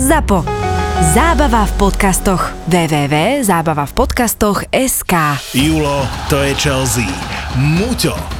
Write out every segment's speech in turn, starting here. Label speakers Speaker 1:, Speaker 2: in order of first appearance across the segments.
Speaker 1: ZAPO. Zábava v podcastoch. www.zábavavpodcastoch.sk
Speaker 2: Julo, to je Chelsea. Muťo,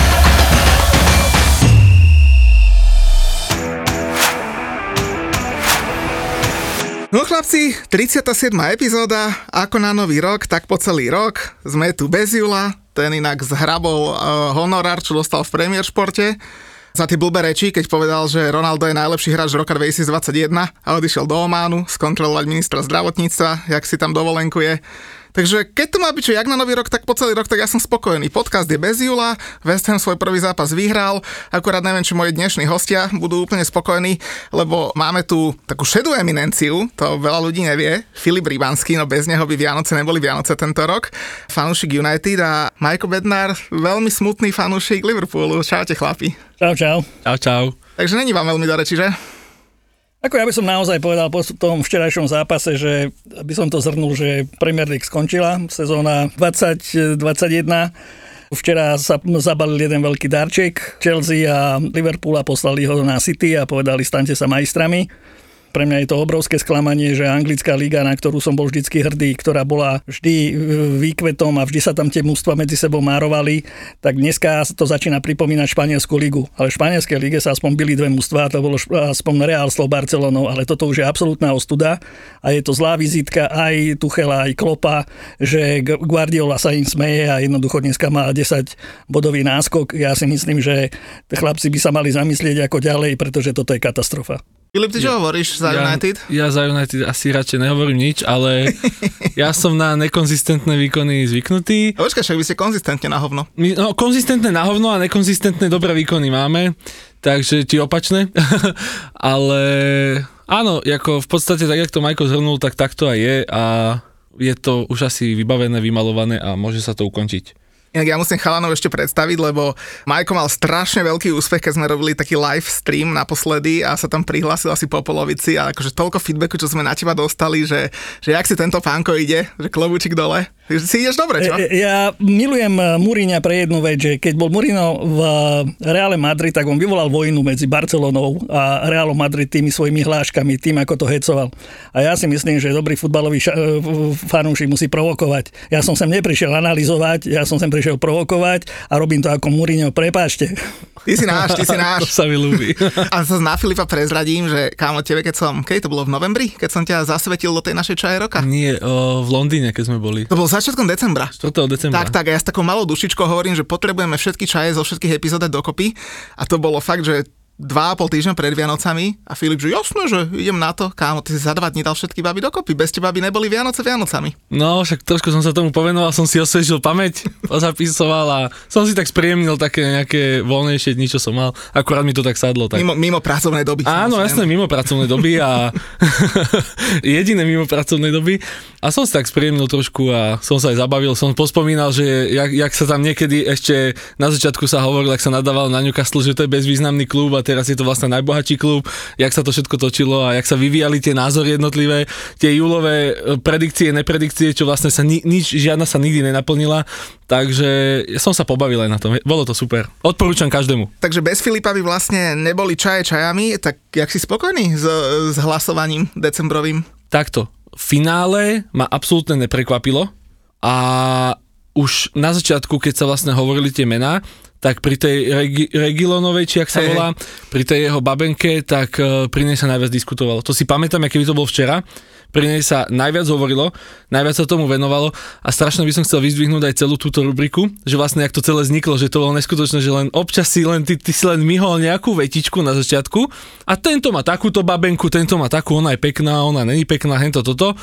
Speaker 3: No chlapci, 37. epizóda, ako na nový rok, tak po celý rok. Sme tu bez Jula, ten inak zhrabol uh, honorár, čo dostal v Premier Športe za tie blbé reči, keď povedal, že Ronaldo je najlepší hráč roka 2021 a odišiel do Ománu skontrolovať ministra zdravotníctva, jak si tam dovolenkuje. Takže keď to má byť čo jak na nový rok, tak po celý rok, tak ja som spokojný. Podcast je bez Jula, West Ham svoj prvý zápas vyhral, akurát neviem, či moji dnešní hostia budú úplne spokojní, lebo máme tu takú šedú eminenciu, to veľa ľudí nevie, Filip Rybanský, no bez neho by Vianoce neboli Vianoce tento rok, fanúšik United a Majko Bednár, veľmi smutný fanúšik Liverpoolu. Čaute chlapi.
Speaker 4: Čau, čau.
Speaker 5: Čau, čau.
Speaker 3: Takže není vám veľmi do reči, že?
Speaker 4: Ako ja by som naozaj povedal po tom včerajšom zápase, že by som to zhrnul, že Premier League skončila, sezóna 2021. Včera sa zabalil jeden veľký darček Chelsea a Liverpool a poslali ho na City a povedali, stante sa majstrami. Pre mňa je to obrovské sklamanie, že anglická liga, na ktorú som bol vždycky hrdý, ktorá bola vždy e, výkvetom a vždy sa tam tie mústva medzi sebou márovali, tak dneska to začína pripomínať španielskú ligu. Ale v španielskej lige sa aspoň byli dve mústva, to bolo aspoň Real s Barcelonou, ale toto už je absolútna ostuda a je to zlá vizitka aj Tuchela, aj Klopa, že Guardiola sa im smeje a jednoducho dneska má 10 bodový náskok. Ja si myslím, že chlapci by sa mali zamyslieť ako ďalej, pretože toto je katastrofa.
Speaker 3: Filip, ty čo ja, hovoríš za
Speaker 5: ja,
Speaker 3: United?
Speaker 5: Ja za United asi radšej nehovorím nič, ale ja som na nekonzistentné výkony zvyknutý.
Speaker 3: A počkaj, však vy ste konzistentne na hovno.
Speaker 5: My, no, konzistentné na hovno a nekonzistentné dobré výkony máme, takže ti opačné. ale áno, ako v podstate tak, jak to Majko zhrnul, tak takto aj je a je to už asi vybavené, vymalované a môže sa to ukončiť.
Speaker 3: Inak ja musím chalanov ešte predstaviť, lebo Majko mal strašne veľký úspech, keď sme robili taký live stream naposledy a sa tam prihlásil asi po polovici a akože toľko feedbacku, čo sme na teba dostali, že, že jak si tento pánko ide, že klobúčik dole. Si ideš dobre, čo?
Speaker 4: Ja milujem e, Múriňa pre jednu vec, že keď bol Murino v Reále Madrid, tak on vyvolal vojnu medzi Barcelonou a Reálom Madrid tými svojimi hláškami, tým, ako to hecoval. A ja si myslím, že dobrý futbalový ša- fanúšik musí provokovať. Ja som sem neprišiel analyzovať, ja som sem prišiel provokovať a robím to ako Mourinho, prepáčte.
Speaker 3: Ty si náš, ty si náš.
Speaker 5: to sa mi ľúbi.
Speaker 3: a sa na Filipa prezradím, že kámo, tebe, keď som, keď to bolo v novembri, keď som ťa zasvetil do tej našej čaje roka?
Speaker 5: Nie, o, v Londýne, keď sme boli.
Speaker 3: To bol začiatkom decembra.
Speaker 5: 4. decembra.
Speaker 3: Tak, tak, a ja s takou malou dušičkou hovorím, že potrebujeme všetky čaje zo všetkých epizód dokopy a to bolo fakt, že dva a pol týždňa pred Vianocami a Filip, že jasné, že idem na to, kámo, ty si za dva dní dal všetky baby dokopy, bez teba by neboli Vianoce Vianocami.
Speaker 5: No, však trošku som sa tomu povenoval, som si osvežil pamäť, zapisoval a som si tak spríjemnil také nejaké voľnejšie dni, čo som mal, akurát mi to tak sadlo. Tak...
Speaker 3: Mimo, mimo pracovnej doby.
Speaker 5: Áno, jasné, mimo pracovnej doby a jediné mimo pracovnej doby a som si tak spríjemnil trošku a som sa aj zabavil, som pospomínal, že jak, jak sa tam niekedy ešte na začiatku sa hovoril, ak sa nadával na Newcastle, že to je bezvýznamný klub a teraz je to vlastne najbohatší klub, jak sa to všetko točilo a jak sa vyvíjali tie názory jednotlivé, tie júlové e, predikcie, nepredikcie, čo vlastne sa ni, nič, žiadna sa nikdy nenaplnila, takže som sa pobavil aj na tom, bolo to super. Odporúčam každému.
Speaker 3: Takže bez Filipa by vlastne neboli čaje čajami, tak jak si spokojný s, s hlasovaním decembrovým?
Speaker 5: Takto, finále ma absolútne neprekvapilo a už na začiatku, keď sa vlastne hovorili tie mená, tak pri tej Regi- Regilonovej, či ak sa hey. volá, pri tej jeho babenke, tak uh, pri nej sa najviac diskutovalo. To si pamätám, keby to bol včera, pri nej sa najviac hovorilo, najviac sa tomu venovalo a strašne by som chcel vyzdvihnúť aj celú túto rubriku, že vlastne ak to celé vzniklo, že to bolo neskutočné, že len občas si len, ty, ty si len myhol nejakú vetičku na začiatku a tento má takúto babenku, tento má takú, ona je pekná, ona není pekná, hento toto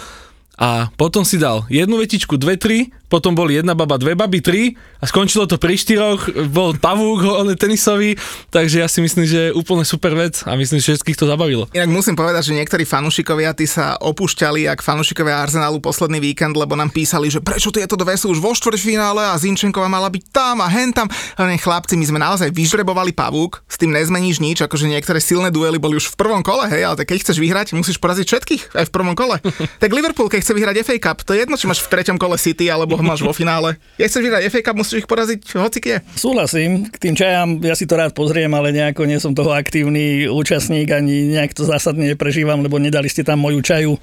Speaker 5: a potom si dal jednu vetičku, dve, tri, potom boli jedna baba, dve baby, tri a skončilo to pri štyroch, bol pavúk, on tenisový, takže ja si myslím, že je úplne super vec a myslím, že všetkých to zabavilo.
Speaker 3: Inak musím povedať, že niektorí fanúšikovia tí sa opúšťali, ak fanúšikovia Arsenalu posledný víkend, lebo nám písali, že prečo tieto dve sú už vo štvrťfinále a Zinčenková mala byť tam a hen tam. Ale chlapci, my sme naozaj vyžrebovali pavúk, s tým nezmeníš nič, akože niektoré silné duely boli už v prvom kole, hej, ale keď chceš vyhrať, musíš poraziť všetkých aj v prvom kole. tak Liverpool, keď chce vyhrať FA Cup, to je jedno, či máš v treťom kole City alebo ho máš vo finále. Ja chceš vyhrať FA Cup, musíš ich poraziť hoci kde.
Speaker 4: Súhlasím, k tým čajám ja si to rád pozriem, ale nejako nie som toho aktívny účastník, ani nejak to zásadne neprežívam, lebo nedali ste tam moju čaju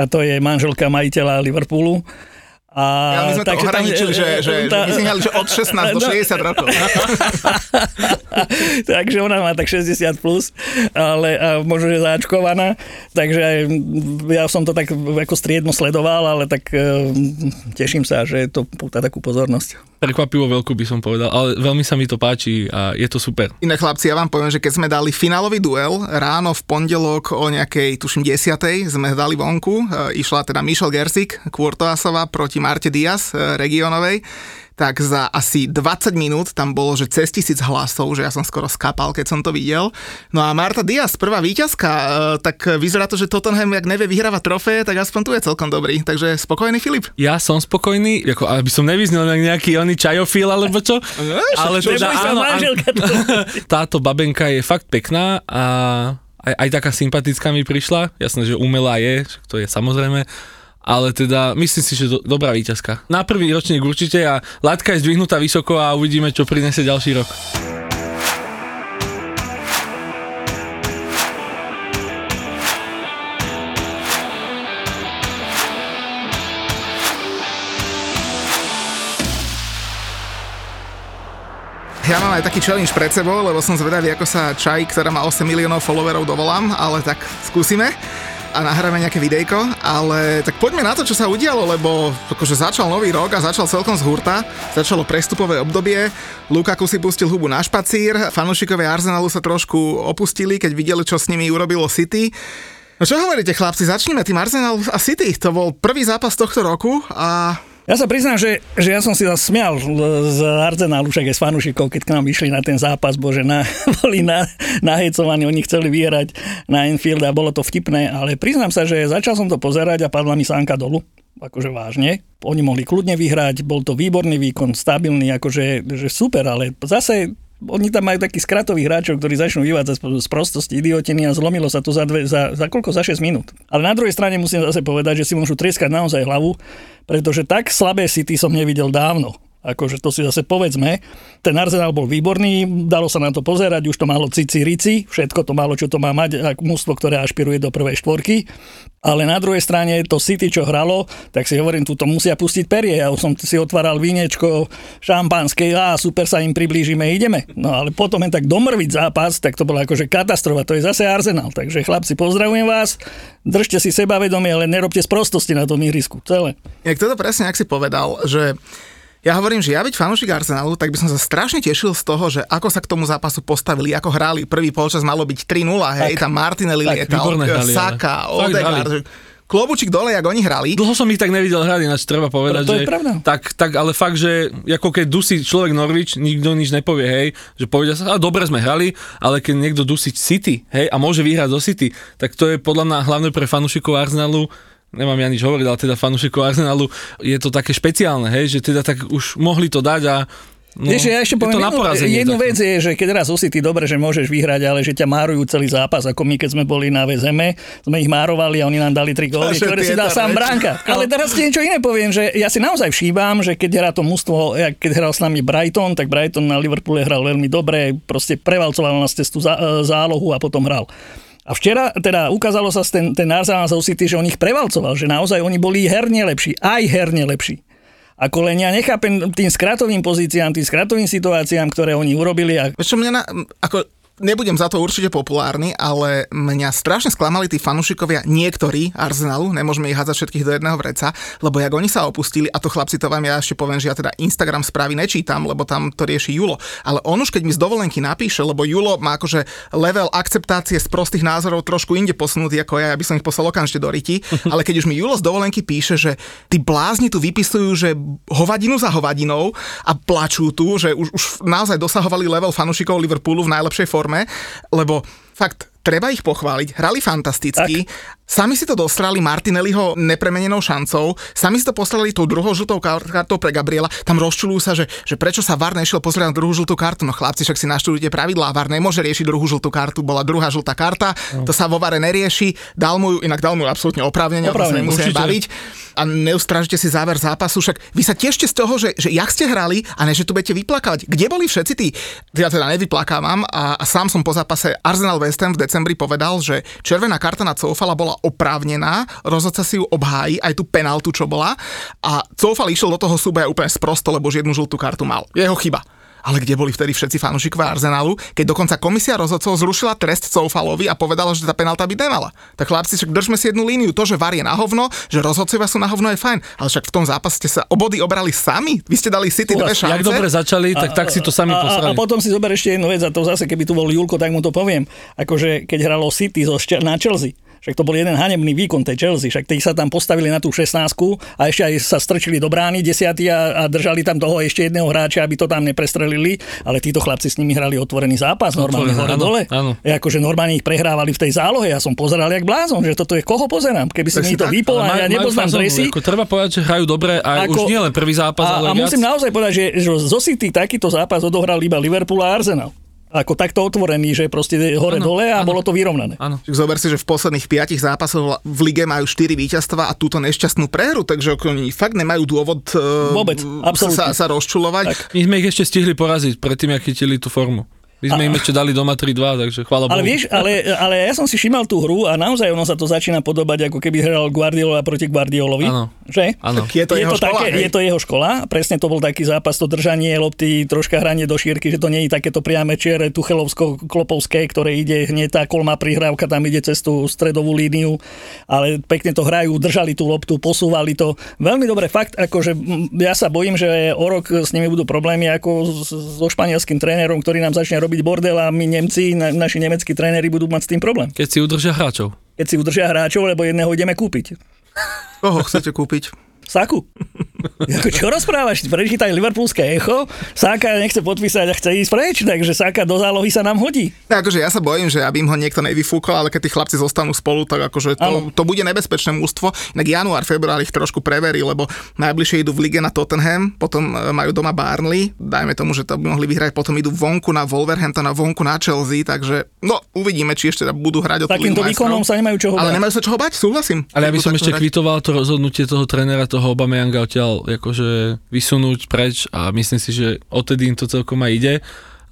Speaker 4: a to je manželka majiteľa Liverpoolu. A,
Speaker 3: ja, my sme to ohraničili, že, že, tá, že, že od 16 do 60 no, rokov.
Speaker 4: takže ona má tak 60 plus, ale a možno, že záčkovaná. Takže ja som to tak ako striedno sledoval, ale tak e, teším sa, že to púta takú pozornosť.
Speaker 5: Prekvapivo veľkú by som povedal, ale veľmi sa mi to páči a je to super.
Speaker 3: Iné chlapci, ja vám poviem, že keď sme dali finálový duel ráno v pondelok o nejakej, tuším, 10. sme dali vonku, e, išla teda Michel Gersik, Kurtoasova proti Marte Diaz, e, regionovej tak za asi 20 minút tam bolo, že cez tisíc hlasov, že ja som skoro skapal, keď som to videl. No a Marta Diaz, prvá víťazka, e, tak vyzerá to, že Tottenham, jak nevie vyhrávať trofé, tak aspoň tu je celkom dobrý. Takže spokojný Filip.
Speaker 5: Ja som spokojný, ako, aby som nevyznel nejaký oný čajofil alebo čo.
Speaker 3: No,
Speaker 5: ale teda, áno, áno, táto babenka je fakt pekná a aj, aj taká sympatická mi prišla. Jasné, že umelá je, to je samozrejme ale teda myslím si, že do, dobrá výťazka. Na prvý ročník určite a látka je zdvihnutá vysoko a uvidíme, čo prinesie ďalší rok.
Speaker 3: Ja mám aj taký challenge pred sebou, lebo som zvedavý, ako sa čaj, ktorá má 8 miliónov followerov, dovolám, ale tak skúsime a nahráme nejaké videjko, ale tak poďme na to, čo sa udialo, lebo akože začal nový rok a začal celkom z hurta, začalo prestupové obdobie, Lukaku si pustil hubu na špacír, fanúšikovia Arsenalu sa trošku opustili, keď videli, čo s nimi urobilo City. No čo hovoríte chlapci, začneme tým Arsenal a City, to bol prvý zápas tohto roku a
Speaker 4: ja sa priznám, že, že ja som si zasmial z Arsenalu, však aj z fanúšikov, keď k nám išli na ten zápas, bože, na, boli na, nahecovaní, oni chceli vyhrať na Enfield a bolo to vtipné, ale priznám sa, že začal som to pozerať a padla mi sánka dolu akože vážne. Oni mohli kľudne vyhrať, bol to výborný výkon, stabilný, akože že super, ale zase oni tam majú takých skratových hráčov, ktorí začnú vyvádzať z prostosti idiotiny a zlomilo sa to za, dve, za, za koľko? Za 6 minút. Ale na druhej strane musím zase povedať, že si môžu trieskať naozaj hlavu, pretože tak slabé City som nevidel dávno. Akože to si zase povedzme. Ten Arsenal bol výborný, dalo sa na to pozerať, už to malo cici rici, všetko to malo, čo to má mať, mústvo, ktoré ašpiruje do prvej štvorky. Ale na druhej strane to City, čo hralo, tak si hovorím, tu musia pustiť perie. Ja som si otváral vínečko šampanské a super sa im priblížime, ideme. No ale potom len tak domrviť zápas, tak to bola akože katastrofa. To je zase Arsenal. Takže chlapci, pozdravujem vás, držte si sebavedomie, ale nerobte sprostosti na tom ihrisku. Celé.
Speaker 3: Jak toto presne, ak si povedal, že ja hovorím, že ja byť fanúšik Arsenalu, tak by som sa strašne tešil z toho, že ako sa k tomu zápasu postavili, ako hráli. Prvý polčas malo byť 3-0, hej, tak, tam Martinelli lietal, Saka, Odegaard, klobučík dole, jak oni hrali.
Speaker 5: Dlho som ich tak nevidel hrať, ináč treba povedať,
Speaker 4: to
Speaker 5: že...
Speaker 4: Je pravda.
Speaker 5: Tak, tak, ale fakt, že ako keď dusí človek Norwich, nikto nič nepovie, hej, že povedia sa, a dobre sme hrali, ale keď niekto dusí City, hej, a môže vyhrať zo City, tak to je podľa mňa hlavne pre fanúšikov Arsenalu nemám ja nič hovoriť, ale teda fanúšikov Arsenalu je to také špeciálne, hej, že teda tak už mohli to dať a
Speaker 4: No, Vieš, ja ešte poviem, jednu, jednu vec je, že keď raz City dobre, že môžeš vyhrať, ale že ťa márujú celý zápas, ako my, keď sme boli na VZM, sme ich márovali a oni nám dali tri góly, ktoré si dal sám bránka. Ale teraz ti niečo iné poviem, že ja si naozaj všímam, že keď hrá to mústvo, keď hral s nami Brighton, tak Brighton na Liverpoole hral veľmi dobre, proste prevalcoval na cestu zálohu a potom hral. A včera teda ukázalo sa ten, ten Arsenal zo City, že on ich prevalcoval, že naozaj oni boli herne lepší, aj herne lepší. Ako len ja nechápem tým skratovým pozíciám, tým skratovým situáciám, ktoré oni urobili. A...
Speaker 3: Čo mňa na, ako nebudem za to určite populárny, ale mňa strašne sklamali tí fanúšikovia niektorí Arsenalu, nemôžeme ich hádzať všetkých do jedného vreca, lebo jak oni sa opustili, a to chlapci to vám ja ešte poviem, že ja teda Instagram správy nečítam, lebo tam to rieši Julo, ale on už keď mi z dovolenky napíše, lebo Julo má akože level akceptácie z prostých názorov trošku inde posunutý ako ja, aby som ich poslal okamžite do riti, ale keď už mi Julo z dovolenky píše, že tí blázni tu vypisujú, že hovadinu za hovadinou a plačú tu, že už, už naozaj dosahovali level fanúšikov Liverpoolu v najlepšej forme, lebo fakt treba ich pochváliť, hrali fantasticky, tak. sami si to dostrali Martinelliho nepremenenou šancou, sami si to poslali tou druhou žltou kartou pre Gabriela, tam rozčulujú sa, že, že prečo sa VAR nešiel pozrieť na druhú žltú kartu, no chlapci, však si naštudujte pravidlá, VAR nemôže riešiť druhú žltú kartu, bola druhá žltá karta, no. to sa vo VARe nerieši, dal mu ju, inak dal mu absolútne oprávnenie, o tom sa nemusíme baviť. A neustrážite si záver zápasu, však vy sa tešte z toho, že, že jak ste hrali a ne, že tu budete vyplakávať. Kde boli všetci tí? Ja teda nevyplakávam a, a sám som po zápase Arsenal West Ham v decembri povedal, že červená karta na Coufala bola oprávnená, rozhodca si ju obhájí, aj tú penaltu, čo bola a Coufal išiel do toho súboja úplne sprosto, lebo žiadnu žltú kartu mal. Jeho chyba ale kde boli vtedy všetci fanúšikovia Arsenalu, keď dokonca komisia rozhodcov zrušila trest Soufalovi a povedala, že tá penalta by nemala. Tak chlapci, však držme si jednu líniu. To, že VAR je na hovno, že rozhodcovia sú na hovno je fajn, ale však v tom zápase ste sa obody obrali sami. Vy ste dali City dve šance.
Speaker 5: Jak dobre začali, tak, a, tak si to sami
Speaker 4: a, A, a potom si zober ešte jednu vec a to zase, keby tu bol Julko, tak mu to poviem. Akože keď hralo City zo, na Chelsea, však to bol jeden hanebný výkon tej Chelsea, však tí sa tam postavili na tú 16 a ešte aj sa strčili do brány desiatí a, a držali tam toho ešte jedného hráča, aby to tam neprestrelili, ale títo chlapci s nimi hrali otvorený zápas, normálne hore dole. Áno. Akože normálne ich prehrávali v tej zálohe, ja som pozeral jak blázon, že toto je koho pozerám, keby si mi to vypol a ja nepoznám dresy.
Speaker 5: Ako, treba povedať, že hrajú dobre a ako, už nie len prvý zápas,
Speaker 4: a,
Speaker 5: ale
Speaker 4: a musím naozaj povedať, že, že zo City takýto zápas odohral iba Liverpool a Arsenal ako takto otvorený, že proste hore-dole a ano. bolo to vyrovnané.
Speaker 3: Ano. Zober si, že v posledných piatich zápasoch v lige majú 4 víťazstva a túto nešťastnú prehru, takže oni fakt nemajú dôvod uh,
Speaker 4: Vôbec,
Speaker 3: sa, sa rozčulovať. Tak.
Speaker 5: My sme ich ešte stihli poraziť predtým, ak chytili tú formu. My sme a, im ešte dali doma 3-2, takže chvála
Speaker 4: ale
Speaker 5: Bohu.
Speaker 4: Vieš, ale, ale ja som si všímal tú hru a naozaj ono sa to začína podobať, ako keby hral Guardiola proti Guardiolovi.
Speaker 5: Áno.
Speaker 4: Že?
Speaker 5: Áno.
Speaker 3: Je to, je, jeho to škola, také,
Speaker 4: je to jeho škola. Presne to bol taký zápas, to držanie lopty, troška hranie do šírky, že to nie je takéto priame čiere Tuchelovsko-Klopovské, ktoré ide hneď tá kolma prihrávka, tam ide cez tú stredovú líniu, ale pekne to hrajú, držali tú loptu, posúvali to. Veľmi dobre, fakt, akože ja sa bojím, že o rok s nimi budú problémy ako so španielským trénerom, ktorý nám začne robiť robiť bordel a my Nemci, na, naši nemeckí tréneri budú mať s tým problém.
Speaker 5: Keď si udržia hráčov.
Speaker 4: Keď si udržia hráčov, lebo jedného ideme kúpiť.
Speaker 3: Koho chcete kúpiť?
Speaker 4: Saku. Ako, čo rozprávaš? Prečítaj Liverpoolské echo, Sáka nechce podpísať a chce ísť preč, takže Sáka do zálohy sa nám hodí.
Speaker 3: No, akože ja sa bojím, že aby im ho niekto nevyfúkol, ale keď tí chlapci zostanú spolu, tak akože to, to bude nebezpečné mústvo. Inak január, február ich trošku preverí, lebo najbližšie idú v lige na Tottenham, potom e, majú doma Barnley, dajme tomu, že to by mohli vyhrať, potom idú vonku na Wolverhampton a vonku na Chelsea, takže no uvidíme, či ešte budú hrať o
Speaker 4: Takýmto výkonom sa nemajú čoho
Speaker 3: Ale nemajú sa čoho bať, súhlasím.
Speaker 5: Ale ja by som ešte kvitoval to rozhodnutie toho trénera, toho Obameyanga odtiaľ akože vysunúť preč a myslím si, že odtedy im to celkom aj ide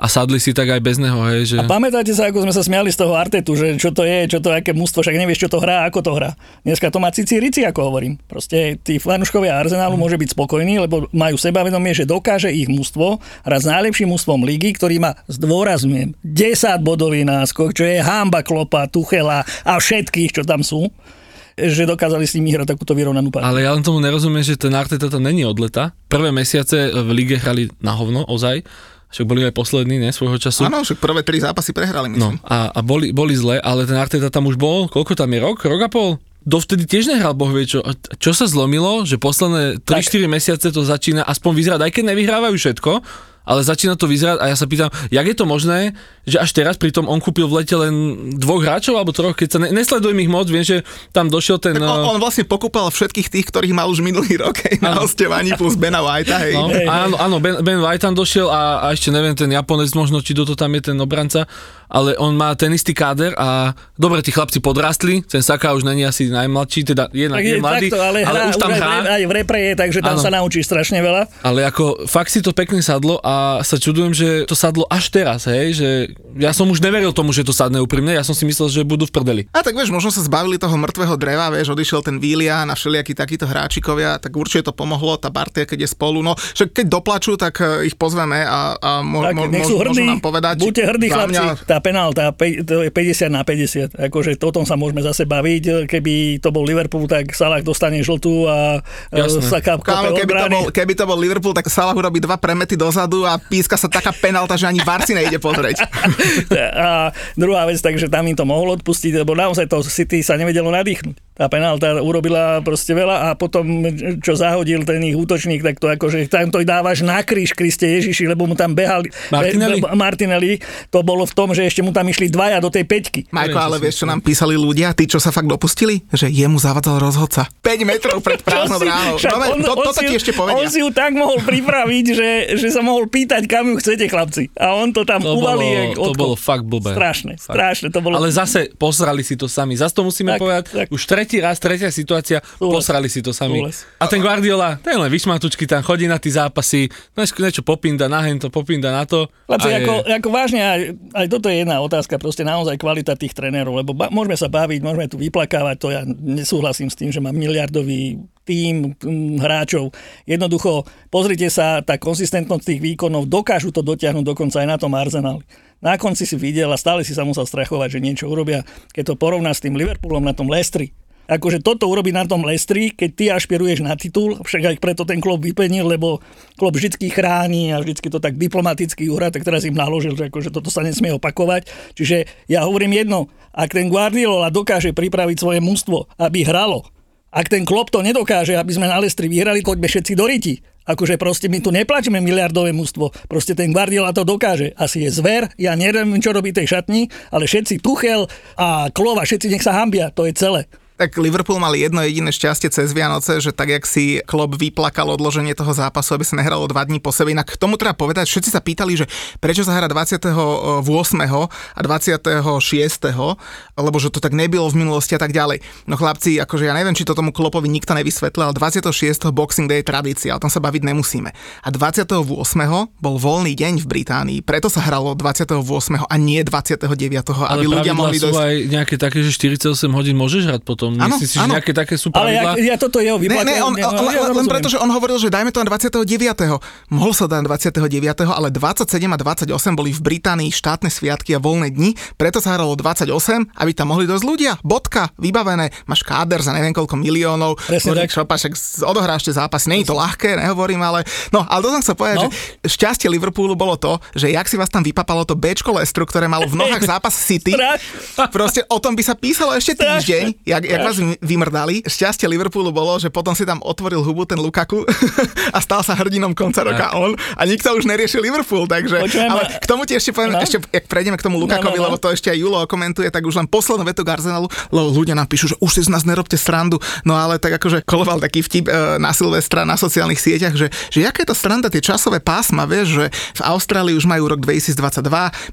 Speaker 5: a sadli si tak aj bez neho, hej, že...
Speaker 4: A pamätáte sa, ako sme sa smiali z toho Artetu, že čo to je, čo to aké mústvo, však nevieš, čo to hrá, ako to hrá. Dneska to má cici rici, ako hovorím. Proste tí fanúškovia Arsenálu môže byť spokojní, lebo majú sebavedomie, že dokáže ich mústvo hrať s najlepším mústvom ligy, ktorý má, zdôrazňujem, 10 bodový náskok, čo je hamba Klopa, Tuchela a všetkých, čo tam sú že dokázali s nimi hrať takúto vyrovnanú partiu.
Speaker 5: Ale ja len tomu nerozumiem, že ten Arteta to není od leta. Prvé mesiace v lige hrali na hovno, ozaj. Však boli aj poslední, ne, svojho času.
Speaker 3: Áno, však prvé tri zápasy prehrali, myslím.
Speaker 5: No, a, a boli, boli zle, ale ten Arteta tam už bol, koľko tam je, rok, rok a pol? Dovtedy tiež nehral, boh vie čo. Čo sa zlomilo, že posledné 3-4 mesiace to začína aspoň vyzerať, aj keď nevyhrávajú všetko, ale začína to vyzerať a ja sa pýtam, jak je to možné, že až teraz pritom on kúpil v lete len dvoch hráčov alebo troch, keď sa ne, nesledujem ich moc, viem, že tam došiel ten... Tak
Speaker 3: on, eh, on vlastne pokúpal všetkých tých, ktorých mal už minulý rok hej, na hostovaní plus Bena Whitea. Hej.
Speaker 5: No, áno, áno, Ben, ben White tam došiel a, a ešte neviem, ten Japonec možno, či do to tam je ten obranca, ale on má ten istý káder a dobre, tí chlapci podrastli, ten Saka už není asi najmladší, teda je, tak je, je mladý,
Speaker 4: takto, ale, ale už tam hrá. Aj v repre je, takže tam ano. sa naučí strašne veľa.
Speaker 5: Ale ako fakt si to pekne sadlo a sa čudujem, že to sadlo až teraz, hej, že ja som už neveril tomu, že to sadne úprimne, ja som si myslel, že budú v prdeli.
Speaker 3: A tak vieš, možno sa zbavili toho mŕtvého dreva, vieš, odišiel ten Vília na všelijakí takíto hráčikovia, tak určite to pomohlo, tá partia, keď je spolu, no, že keď doplačú, tak eh, ich pozveme a, a mo,
Speaker 4: tak,
Speaker 3: mo, mo, môžu nám povedať.
Speaker 4: Buďte hrdí, chlapci, mňa, tá penálta, pe- to je 50 na 50. Akože o tom sa môžeme zase baviť. Keby to bol Liverpool, tak Salah dostane žltú a e,
Speaker 5: Jasné.
Speaker 4: sa kap,
Speaker 3: Kámo, keby, to bol, keby to bol Liverpool, tak Salah urobí dva premety dozadu a píska sa taká penálta, že ani VAR si nejde pozrieť.
Speaker 4: a druhá vec, takže tam im to mohol odpustiť, lebo naozaj to City sa nevedelo nadýchnuť. Tá penálta urobila proste veľa a potom, čo zahodil ten ich útočník, tak to akože tam to dávaš na kríž, Kriste Ježiši, lebo mu tam behali
Speaker 5: Martinelli?
Speaker 4: Be, Martinelli. To bolo v tom, že ešte mu tam išli dvaja do tej peťky.
Speaker 3: Majko, ale vieš, čo nám písali ľudia, tí, čo sa fakt dopustili? Že jemu zavadzal rozhodca. 5 metrov pred prázdnou bránou. No,
Speaker 4: on-
Speaker 3: to,
Speaker 4: on
Speaker 3: ti ešte
Speaker 4: On
Speaker 3: povedia.
Speaker 4: si ju tak mohol pripraviť, že, že sa mohol pýtať, kam ju chcete, chlapci. A on to tam
Speaker 5: To
Speaker 4: uvalí.
Speaker 5: bolo, to bolo fakt blbé.
Speaker 4: Strašné,
Speaker 5: Fakt.
Speaker 4: strašné. To bolo...
Speaker 5: Ale zase posrali si to sami. Zase to musíme
Speaker 4: Tak,
Speaker 5: povedať.
Speaker 4: tak.
Speaker 5: Už tretí raz, tretia situácia,
Speaker 4: Súhlas.
Speaker 5: posrali si to sami.
Speaker 4: Súhlas.
Speaker 5: A ten Guardiola, ten len vyšmatučky tam chodí na tie zápasy, niečo, popinda na hento, popinda na to. A je-
Speaker 4: ako, ako vážne, aj, aj toto je jedna otázka, proste naozaj kvalita tých trénerov, lebo ba, môžeme sa baviť, môžeme tu vyplakávať, to ja nesúhlasím s tým, že má miliardový tým mm, hráčov. Jednoducho, pozrite sa, tá konzistentnosť tých výkonov, dokážu to dotiahnuť dokonca aj na tom Arsenáli. Na konci si videl a stále si sa musel strachovať, že niečo urobia. Keď to porovná s tým Liverpoolom na tom Lestri, akože toto urobiť na tom Lestri, keď ty ašpiruješ na titul, však aj preto ten klub vypenil, lebo klub vždy chráni a vždy to tak diplomaticky uhra, tak teraz im naložil, že akože toto sa nesmie opakovať. Čiže ja hovorím jedno, ak ten Guardiola dokáže pripraviť svoje mužstvo, aby hralo, ak ten klub to nedokáže, aby sme na Lestri vyhrali, poďme všetci do riti. Akože proste my tu neplačíme miliardové mužstvo. Proste ten Guardiola to dokáže. Asi je zver, ja neviem, čo robí tej šatni, ale všetci Tuchel a Klova, všetci nech sa hambia, to je celé.
Speaker 3: Tak Liverpool mal jedno jediné šťastie cez Vianoce, že tak, jak si Klopp vyplakal odloženie toho zápasu, aby sa nehralo dva dní po sebe. Inak k tomu treba povedať, všetci sa pýtali, že prečo sa hrá 28. a 26. lebo že to tak nebylo v minulosti a tak ďalej. No chlapci, akože ja neviem, či to tomu Kloppovi nikto nevysvetlil, ale 26. Boxing Day je tradícia, o tom sa baviť nemusíme. A 28. bol voľný deň v Británii, preto sa hralo 28. a nie 29.
Speaker 5: Ale
Speaker 3: aby ľudia mohli dojsť...
Speaker 5: aj nejaké také, že 48 hodín môžeš hrať potom.
Speaker 3: Áno,
Speaker 5: Myslíš si, že
Speaker 3: áno.
Speaker 5: nejaké také sú
Speaker 4: Ale ja,
Speaker 5: pravidlá?
Speaker 4: ja toto jeho
Speaker 3: Ne,
Speaker 4: vyplakal.
Speaker 3: ne, on,
Speaker 4: ja,
Speaker 3: on,
Speaker 4: ja
Speaker 3: len
Speaker 4: rozumiem.
Speaker 3: preto, že on hovoril, že dajme to na 29. Mohol sa dať na 29., ale 27 a 28 boli v Británii štátne sviatky a voľné dni, preto sa hralo 28, aby tam mohli dosť ľudia. Bodka, vybavené, máš káder za neviem koľko miliónov,
Speaker 4: Presne
Speaker 3: Kurník
Speaker 4: tak.
Speaker 3: šopa, však z- odohráš tie zápasy, nie je to ľahké, nehovorím, ale no, ale to som chcel povedať,
Speaker 4: No.
Speaker 3: že šťastie Liverpoolu bolo to, že jak si vás tam vypapalo to Bčko Lestru, ktoré malo v nohách zápas City, Proste o tom by sa písalo ešte týždeň, jak, jak vás vy- vymrdali. Šťastie Liverpoolu bolo, že potom si tam otvoril hubu ten Lukaku a stal sa hrdinom konca roka on a nikto už neriešil Liverpool, takže...
Speaker 4: Počujem,
Speaker 3: ale k tomu ti ešte poviem,
Speaker 4: No.
Speaker 3: ešte, jak prejdeme k tomu Lukakovi,
Speaker 4: No, no, no.
Speaker 3: lebo to ešte aj Julo komentuje, tak už len poslednú vetu Arsenalu, lebo ľudia nám píšu, že už si z nás nerobte srandu, no ale tak akože koloval taký vtip e, na Silvestra na sociálnych sieťach, že, že jaké je to sranda, tie časové pásma, vieš, že v Austrálii už majú rok 2022,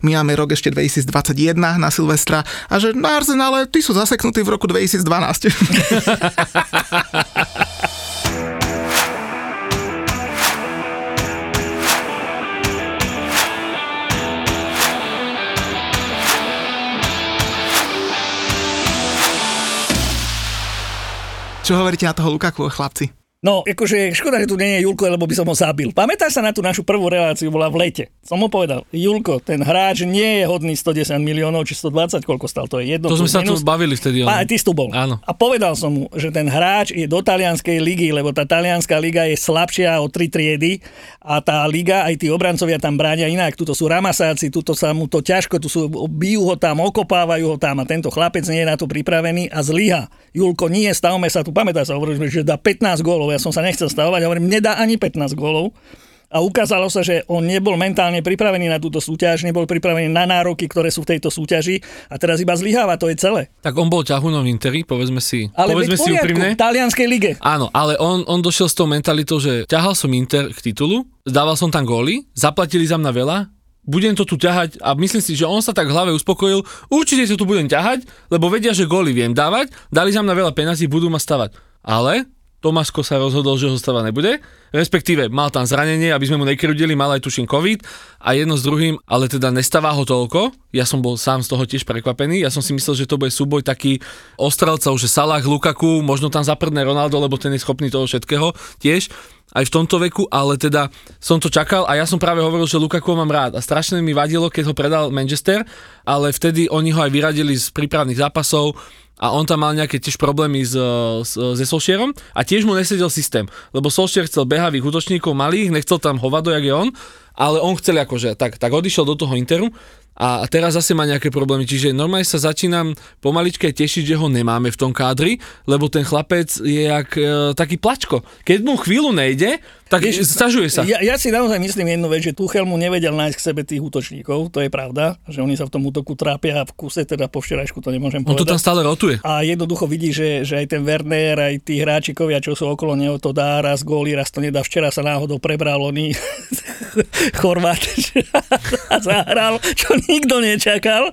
Speaker 3: my máme rok ešte 2021 na Silvestra a že na Arsenale tí sú zaseknutí v roku 2012. Čo hovoríte na toho Lukaku, chlapci?
Speaker 4: No, akože škoda, že tu nie je Julko, lebo by som ho zabil. Pamätáš sa na tú našu prvú reláciu, bola v lete. Som mu povedal, Julko, ten hráč nie je hodný 110 miliónov, či 120, koľko stal, to je jedno.
Speaker 5: To sme sa tu
Speaker 4: minus.
Speaker 5: bavili vtedy.
Speaker 4: A
Speaker 5: ono.
Speaker 4: ty si tu bol.
Speaker 5: Áno.
Speaker 4: A povedal som mu, že ten hráč je do talianskej ligy, lebo tá talianská liga je slabšia o tri triedy a tá liga, aj tí obrancovia tam bránia inak. Tuto sú ramasáci, tuto sa mu to ťažko, tu sú, bijú ho tam, okopávajú ho tam a tento chlapec nie je na to pripravený a zlyha. Julko, nie, stavme sa tu, pamätáš sa, hovorili, že dá 15 gólov, ja som sa nechcel stavovať, hovorím, nedá ani 15 gólov. A ukázalo sa, že on nebol mentálne pripravený na túto súťaž, nebol pripravený na nároky, ktoré sú v tejto súťaži a teraz iba zlyháva, to je celé.
Speaker 5: Tak on bol ťahunom Interi, povedzme si,
Speaker 4: Ale
Speaker 5: povedzme si úprimne.
Speaker 4: v talianskej lige.
Speaker 5: Áno, ale on, on došiel s tou mentalitou, že ťahal som Inter k titulu, zdával som tam góly, zaplatili za mňa veľa, budem to tu ťahať a myslím si, že on sa tak v hlave uspokojil, určite to tu budem ťahať, lebo vedia, že góly viem dávať, dali za mňa veľa penazí, budú ma stavať. Ale Tomáško sa rozhodol, že ho stavať nebude, respektíve mal tam zranenie, aby sme mu nekrudili, mal aj tuším COVID. A jedno s druhým, ale teda nestáva ho toľko. Ja som bol sám z toho tiež prekvapený, ja som si myslel, že to bude súboj taký ostrelcov, že Salah, Lukaku, možno tam zaprdne Ronaldo, lebo ten je schopný toho všetkého tiež. aj v tomto veku, ale teda som to čakal a ja som práve hovoril, že Lukaku mám rád. A strašne mi vadilo, keď ho predal Manchester, ale vtedy oni ho aj vyradili z prípravných zápasov, a on tam mal nejaké tiež problémy s, s, se Solskjaerom a tiež mu nesedel systém, lebo Solskjaer chcel behavých útočníkov malých, nechcel tam hovado, jak je on, ale on chcel akože, tak, tak odišiel do toho Interu a teraz zase má nejaké problémy. Čiže normálne sa začínam pomaličke tešiť, že ho nemáme v tom kádri, lebo ten chlapec je jak e, taký plačko. Keď mu chvíľu nejde, tak Vieš, stažuje sa.
Speaker 4: Ja, ja si naozaj myslím jednu vec, že Tuchel mu nevedel nájsť k sebe tých útočníkov, to je pravda, že oni sa v tom útoku trápia a v kuse, teda po včerajšku to nemôžem povedať.
Speaker 5: On to tam stále rotuje.
Speaker 4: A jednoducho vidí, že, že aj ten Werner, aj tí hráčikovia, čo sú okolo neho, to dá raz góly, raz to nedá. Včera sa náhodou prebral oný Chorvát a zahral, čo nikto nečakal.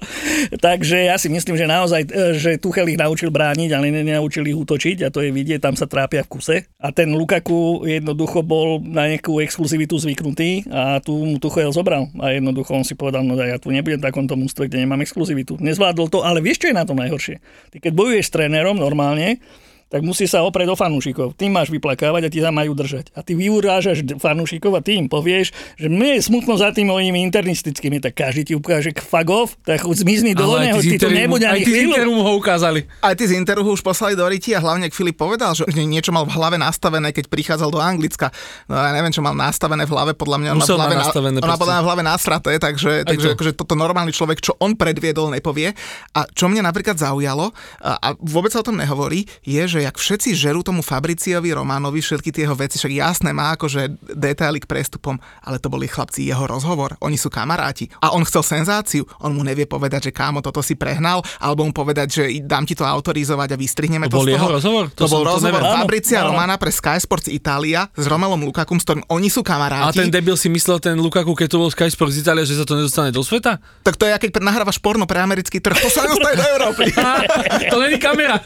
Speaker 4: Takže ja si myslím, že naozaj, e, že Tuchel ich naučil brániť, ale nenaučil ich útočiť a to je vidieť, tam sa trápia v kuse. A ten Lukaku jednoducho bol na nejakú exkluzivitu zvyknutý a tu mu Tuchel zobral. A jednoducho on si povedal, no ja tu nebudem v takomto mústve, kde nemám exkluzivitu. Nezvládol to, ale vieš, čo je na tom najhoršie? Ty keď bojuješ s trénerom normálne, tak musí sa oprieť o fanúšikov. Ty máš vyplakávať a ti sa majú držať. A ty vyurážaš fanúšikov a ty im povieš, že mne je smutno za tými mojimi internistickými, tak každý ti ukáže fagov, tak chuť zmizni do oného, ty tu nebude ani
Speaker 5: chvíľu. Aj ho ukázali.
Speaker 3: Aj ty z Interu ho už poslali do Riti a hlavne, ak Filip povedal, že niečo mal v hlave nastavené, keď prichádzal do Anglicka. No ja neviem, čo mal nastavené v hlave, podľa mňa on má v hlave, nastavené, na, on má podľa mňa v hlave nasraté, takže, takže to. akože toto normálny človek, čo on predviedol, nepovie. A čo mňa napríklad zaujalo, a, a vôbec sa o tom nehovorí, je, že jak všetci žerú tomu Fabriciovi Románovi všetky tie jeho veci, však jasné má akože detaily k prestupom, ale to boli chlapci jeho rozhovor, oni sú kamaráti a on chcel senzáciu, on mu nevie povedať, že kámo, toto si prehnal, alebo mu povedať, že dám ti to autorizovať a vystrihneme
Speaker 5: to, to bol z toho. jeho rozhovor?
Speaker 3: To, to bol rozhovor to Fabricia áno, Romana pre Sky Sports Italia s Romelom Lukakum, s ktorým oni sú kamaráti.
Speaker 5: A ten debil si myslel, ten Lukaku, keď to bol Sky Sports Italia, že sa to nedostane do sveta?
Speaker 3: Tak to je, keď nahrávaš porno pre americký trh, to sa nedostane do Európy.
Speaker 5: to není kamera.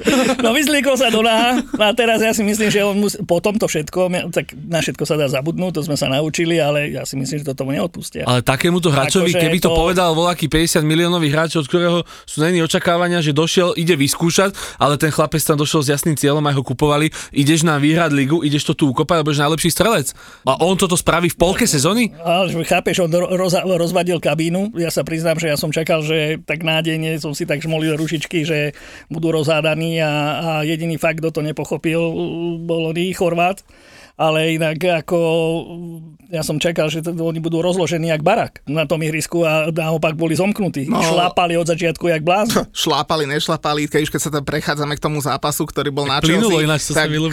Speaker 4: No vyzliekol sa do náha a teraz ja si myslím, že on mus, po tomto všetko, tak na všetko sa dá zabudnúť, to sme sa naučili, ale ja si myslím, že to tomu neodpustia.
Speaker 5: Ale takémuto hráčovi, akože keby to, to povedal voľaký 50 miliónový hráč, od ktorého sú není očakávania, že došiel, ide vyskúšať, ale ten chlapec tam došiel s jasným cieľom, aj ho kupovali, ideš na výhrad ligu, ideš to tu ukopať, lebo najlepší strelec. A on toto spraví v polke sezóny?
Speaker 4: Ale chápeš, on roz, rozvadil kabínu. Ja sa priznám, že ja som čakal, že tak nádejne som si tak žmolil rušičky, že budú rozhádaní a, a jediný fakt, kto to nepochopil, bol oný Chorvát, ale inak ako ja som čakal, že oni budú rozložení jak barak na tom ihrisku a naopak boli zomknutí. No, šlápali od začiatku jak blázon.
Speaker 3: Šlápali, nešlápali, keď už keď sa tam prechádzame k tomu zápasu, ktorý bol tak na Chelsea,
Speaker 5: ináč, tak uh,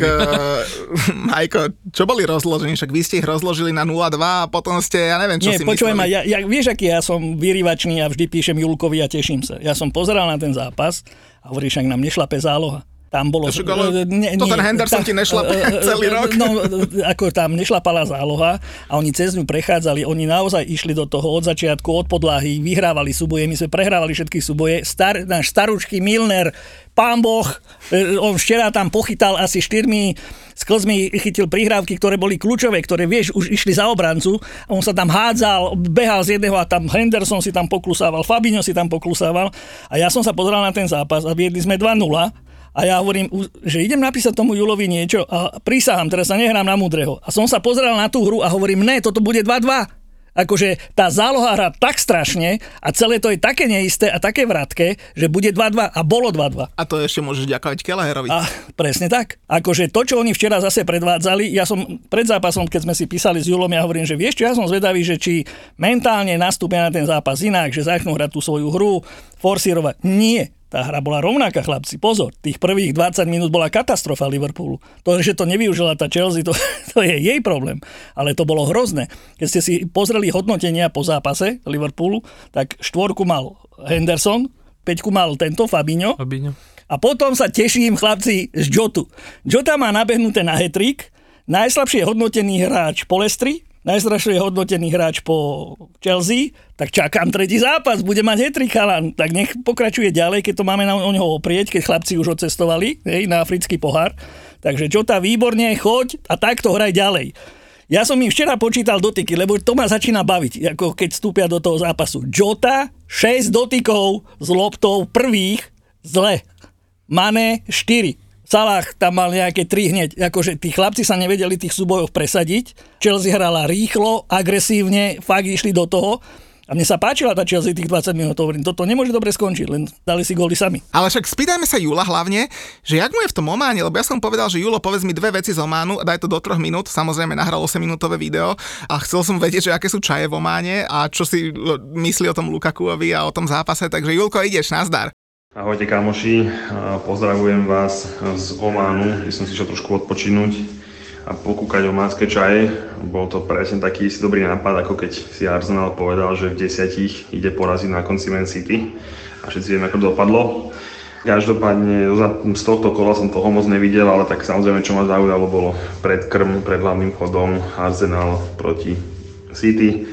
Speaker 3: Majko, čo boli rozložení? Však vy ste ich rozložili na 0-2 a potom ste, ja neviem, čo
Speaker 4: Nie,
Speaker 3: si
Speaker 4: počujem ma, ja, ja, vieš, aký ja som vyrývačný a vždy píšem Julkovi a teším sa. Ja som pozeral na ten zápas a hovorí, však nám nešlape záloha tam bolo...
Speaker 3: Však, ale nie, to ten Henderson tam, ti nešlapal celý rok.
Speaker 4: No, ako tam nešlapala záloha a oni cez ňu prechádzali, oni naozaj išli do toho od začiatku, od podlahy, vyhrávali súboje, my sme prehrávali všetky súboje. Star, náš starúčky Milner, pán Boh, e, on včera tam pochytal asi štyrmi sklzmi chytil prihrávky, ktoré boli kľúčové, ktoré vieš, už išli za obrancu a on sa tam hádzal, behal z jedného a tam Henderson si tam poklusával, Fabinho si tam poklusával a ja som sa pozeral na ten zápas a viedli sme 2-0 a ja hovorím, že idem napísať tomu Julovi niečo a prísahám, teraz sa nehrám na múdreho. A som sa pozeral na tú hru a hovorím, ne, toto bude 2-2 akože tá záloha hrá tak strašne a celé to je také neisté a také vratké, že bude 2-2 a bolo 2-2.
Speaker 3: A to ešte môžeš ďakovať Keleherovi.
Speaker 4: A presne tak. Akože to, čo oni včera zase predvádzali, ja som pred zápasom, keď sme si písali s Julom, ja hovorím, že vieš čo, ja som zvedavý, že či mentálne nastúpia na ten zápas inak, že začnú hrať tú svoju hru, forsírovať. Nie tá hra bola rovnaká, chlapci. Pozor, tých prvých 20 minút bola katastrofa Liverpoolu. To, že to nevyužila tá Chelsea, to, to je jej problém. Ale to bolo hrozné. Keď ste si pozreli hodnotenia po zápase Liverpoolu, tak štvorku mal Henderson, peťku mal tento Fabinho.
Speaker 5: Fabinho.
Speaker 4: A potom sa teším, chlapci, z Jotu. Jota má nabehnuté na hetrik, najslabšie hodnotený hráč Polestri, najstrašne hodnotený hráč po Chelsea, tak čakám tretí zápas, bude mať hetrik chalan, tak nech pokračuje ďalej, keď to máme na o neho oprieť, keď chlapci už odcestovali hej, na africký pohár. Takže Jota výborne, choď a takto hraj ďalej. Ja som im včera počítal dotyky, lebo to ma začína baviť, ako keď vstúpia do toho zápasu. Jota, 6 dotykov s loptou prvých, zle. Mane 4. Salah tam mal nejaké tri hneď, akože tí chlapci sa nevedeli tých súbojov presadiť. Chelsea hrala rýchlo, agresívne, fakt išli do toho. A mne sa páčila tá Chelsea tých 20 minút, hovorím, toto nemôže dobre skončiť, len dali si góly sami.
Speaker 3: Ale však spýtajme sa Jula hlavne, že jak mu je v tom Ománe, lebo ja som povedal, že Julo, povedz mi dve veci z Ománu, daj to do troch minút, samozrejme nahral 8 minútové video a chcel som vedieť, že aké sú čaje v Ománe a čo si myslí o tom Lukakuovi a o tom zápase, takže Julko, ideš, nazdar.
Speaker 6: Ahojte kamoši, pozdravujem vás z Ománu, kde som si šiel trošku odpočinúť a pokúkať ománske čaje. Bol to presne taký si dobrý nápad, ako keď si Arsenal povedal, že v desiatich ide poraziť na konci Man City. A všetci vieme, ako dopadlo. Každopádne z tohto kola som toho moc nevidel, ale tak samozrejme, čo ma zaujalo, bolo predkrm pred hlavným chodom Arsenal proti City.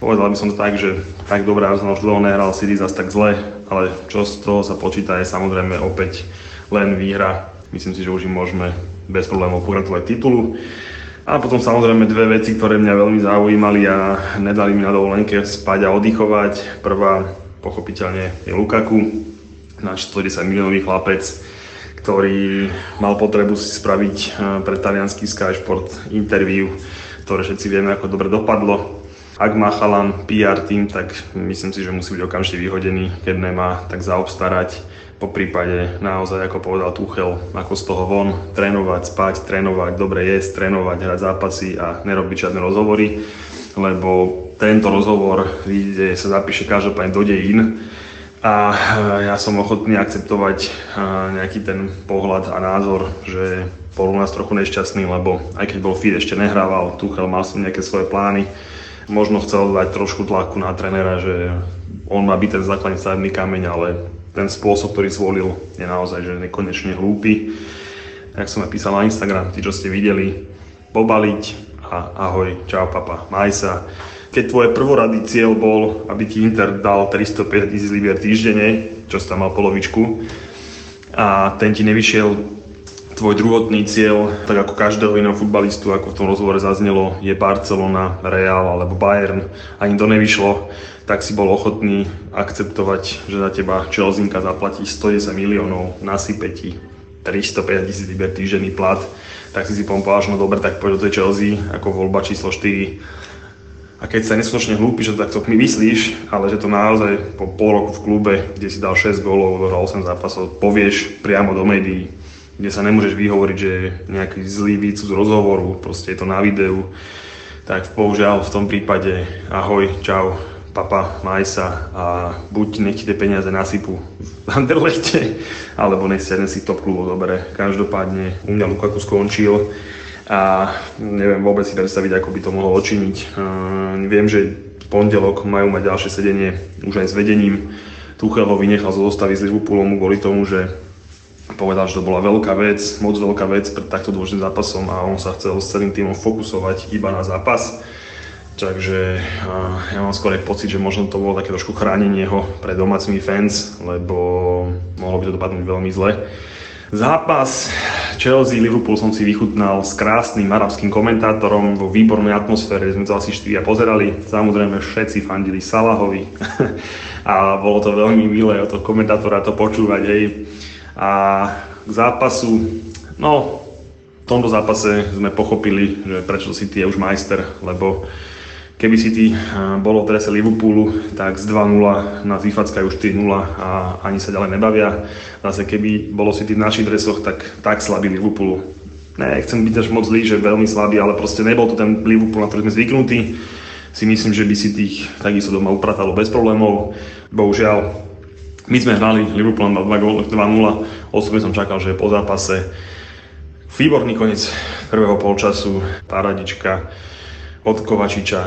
Speaker 6: Povedal by som to tak, že tak dobré Arsenal už dlho nehral City zase tak zle, ale čo z toho sa počíta je samozrejme opäť len výhra. Myslím si, že už im môžeme bez problémov pogratulovať titulu. A potom samozrejme dve veci, ktoré mňa veľmi zaujímali a nedali mi na dovolenke spať a oddychovať. Prvá pochopiteľne je Lukaku, náš 110 miliónový chlapec, ktorý mal potrebu si spraviť eh, pre talianský Sky Sport interview, ktoré všetci vieme, ako dobre dopadlo. Ak má chalan PR tým, tak myslím si, že musí byť okamžite vyhodený, keď nemá, tak zaobstarať. Po prípade naozaj, ako povedal Tuchel, ako z toho von, trénovať, spať, trénovať, dobre jesť, trénovať, hrať zápasy a nerobiť žiadne rozhovory, lebo tento rozhovor kde sa zapíše každopádne do dejín. A ja som ochotný akceptovať nejaký ten pohľad a názor, že bol u nás trochu nešťastný, lebo aj keď bol Fit ešte nehrával, Tuchel mal som nejaké svoje plány, možno chcel dať trošku tlaku na trénera, že on má byť ten základný stavebný kameň, ale ten spôsob, ktorý zvolil, je naozaj že nekonečne hlúpy. Jak som aj písal na Instagram, tí, čo ste videli, pobaliť a ahoj, čau papa, maj sa. Keď tvoj prvoradý cieľ bol, aby ti Inter dal 350 tisíc libier týždenne, čo si tam mal polovičku, a ten ti nevyšiel, tvoj druhotný cieľ, tak ako každého iného futbalistu, ako v tom rozhovore zaznelo, je Barcelona, Real alebo Bayern. Ani to nevyšlo tak si bol ochotný akceptovať, že za teba Chelsea zaplatí 110 miliónov, nasype ti 350 tisíc liber týždenný plat, tak si si že no dobre, tak poď do tej Chelsea ako voľba číslo 4. A keď sa neskutočne hlúpi, že to mi myslíš, ale že to naozaj po pol roku v klube, kde si dal 6 gólov, odohral 8 zápasov, povieš priamo do médií, kde sa nemôžeš vyhovoriť, že nejaký zlý výcud z rozhovoru, proste je to na videu, tak bohužiaľ v tom prípade ahoj, čau, papa, maj sa a buď nech ti tie peniaze nasypú v Anderlechte, alebo nech si si top klubov dobre. Každopádne u mňa Lukaku skončil a neviem vôbec si predstaviť, ako by to mohol očiniť. Uh, viem, že pondelok majú mať ďalšie sedenie už aj s vedením. Tuchel ho vynechal zo zostavy s Liverpoolom kvôli tomu, že povedal, že to bola veľká vec, moc veľká vec pred takto dôležitým zápasom a on sa chcel s celým týmom fokusovať iba na zápas Takže ja mám skôr aj pocit, že možno to bolo také trošku chránenie ho pred domácimi fans, lebo mohlo by to dopadnúť veľmi zle. Zápas Chelsea-Liverpool som si vychutnal s krásnym arabským komentátorom vo výbornej atmosfére, sme to asi štyria pozerali. Samozrejme všetci fandili Salahovi a bolo to veľmi milé od toho komentátora to počúvať. Hej. A k zápasu, no v tomto zápase sme pochopili, že prečo City je už majster, lebo Keby City bolo v drese Liverpoolu, tak z 2-0 nás vyfackajú 4-0 a ani sa ďalej nebavia. Zase keby bolo City v našich dresoch, tak tak slabý Liverpoolu. Ne, chcem byť až moc zlý, že veľmi slabý, ale proste nebol to ten Liverpool, na ktorý sme zvyknutí. Si myslím, že by si tých takisto doma upratalo bez problémov. Bohužiaľ, my sme hrali Liverpool na 2-0, osobne som čakal, že po zápase výborný koniec prvého polčasu, paradička, od Kovačiča.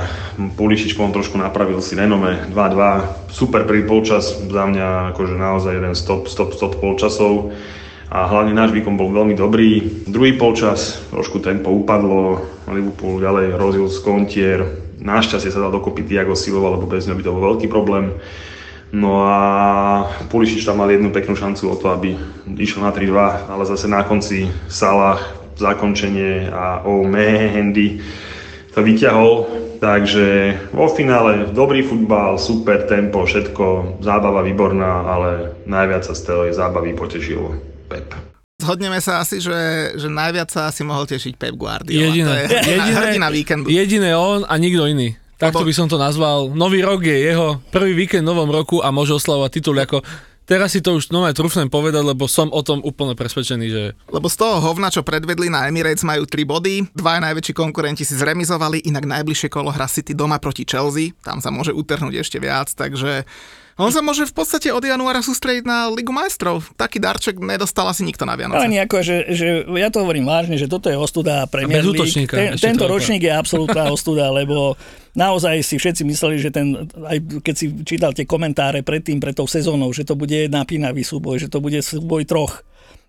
Speaker 6: Pulišič potom trošku napravil si renome 2-2. Super prvý polčas, za mňa akože naozaj jeden stop, stop, stop polčasov. A hlavne náš výkon bol veľmi dobrý. Druhý polčas, trošku tempo upadlo, Liverpool ďalej rozil z kontier. Našťastie sa dal dokopy Tiago Silva, lebo bez neho by to bol veľký problém. No a Pulišič tam mal jednu peknú šancu o to, aby išiel na 3-2, ale zase na konci Salah, zakončenie a oh Mendy to vyťahol. Takže vo finále dobrý futbal, super tempo, všetko, zábava výborná, ale najviac sa z tej zábavy potešil Pep.
Speaker 3: Zhodneme sa asi, že, že najviac sa asi mohol tešiť Pep Guardiola.
Speaker 5: Jediné,
Speaker 3: To je jediné,
Speaker 5: jediné,
Speaker 3: hrdina víkendu.
Speaker 5: jediné on a nikto iný. Takto
Speaker 3: Lebo-
Speaker 5: by som to nazval. Nový rok je jeho prvý víkend v novom roku a môže oslavovať titul ako Teraz si to už nové trúfnem povedať, lebo som o tom úplne presvedčený, že
Speaker 3: Lebo z toho hovna, čo predvedli na Emirates, majú 3 body. Dva najväčší konkurenti si zremizovali, inak najbližšie kolo hra City doma proti Chelsea. Tam sa môže utrhnúť ešte viac, takže on sa môže v podstate od januára sústrediť na Ligu majstrov. Taký darček nedostal asi nikto na
Speaker 4: Ale
Speaker 3: Vianoce.
Speaker 4: nejako, že, že ja to hovorím vážne, že toto je ostuda Premier League. Ten, tento ročník je absolútna ostuda, lebo naozaj si všetci mysleli, že ten, aj keď si čítal tie komentáre predtým, pred tou sezónou, že to bude napínavý súboj, že to bude súboj troch,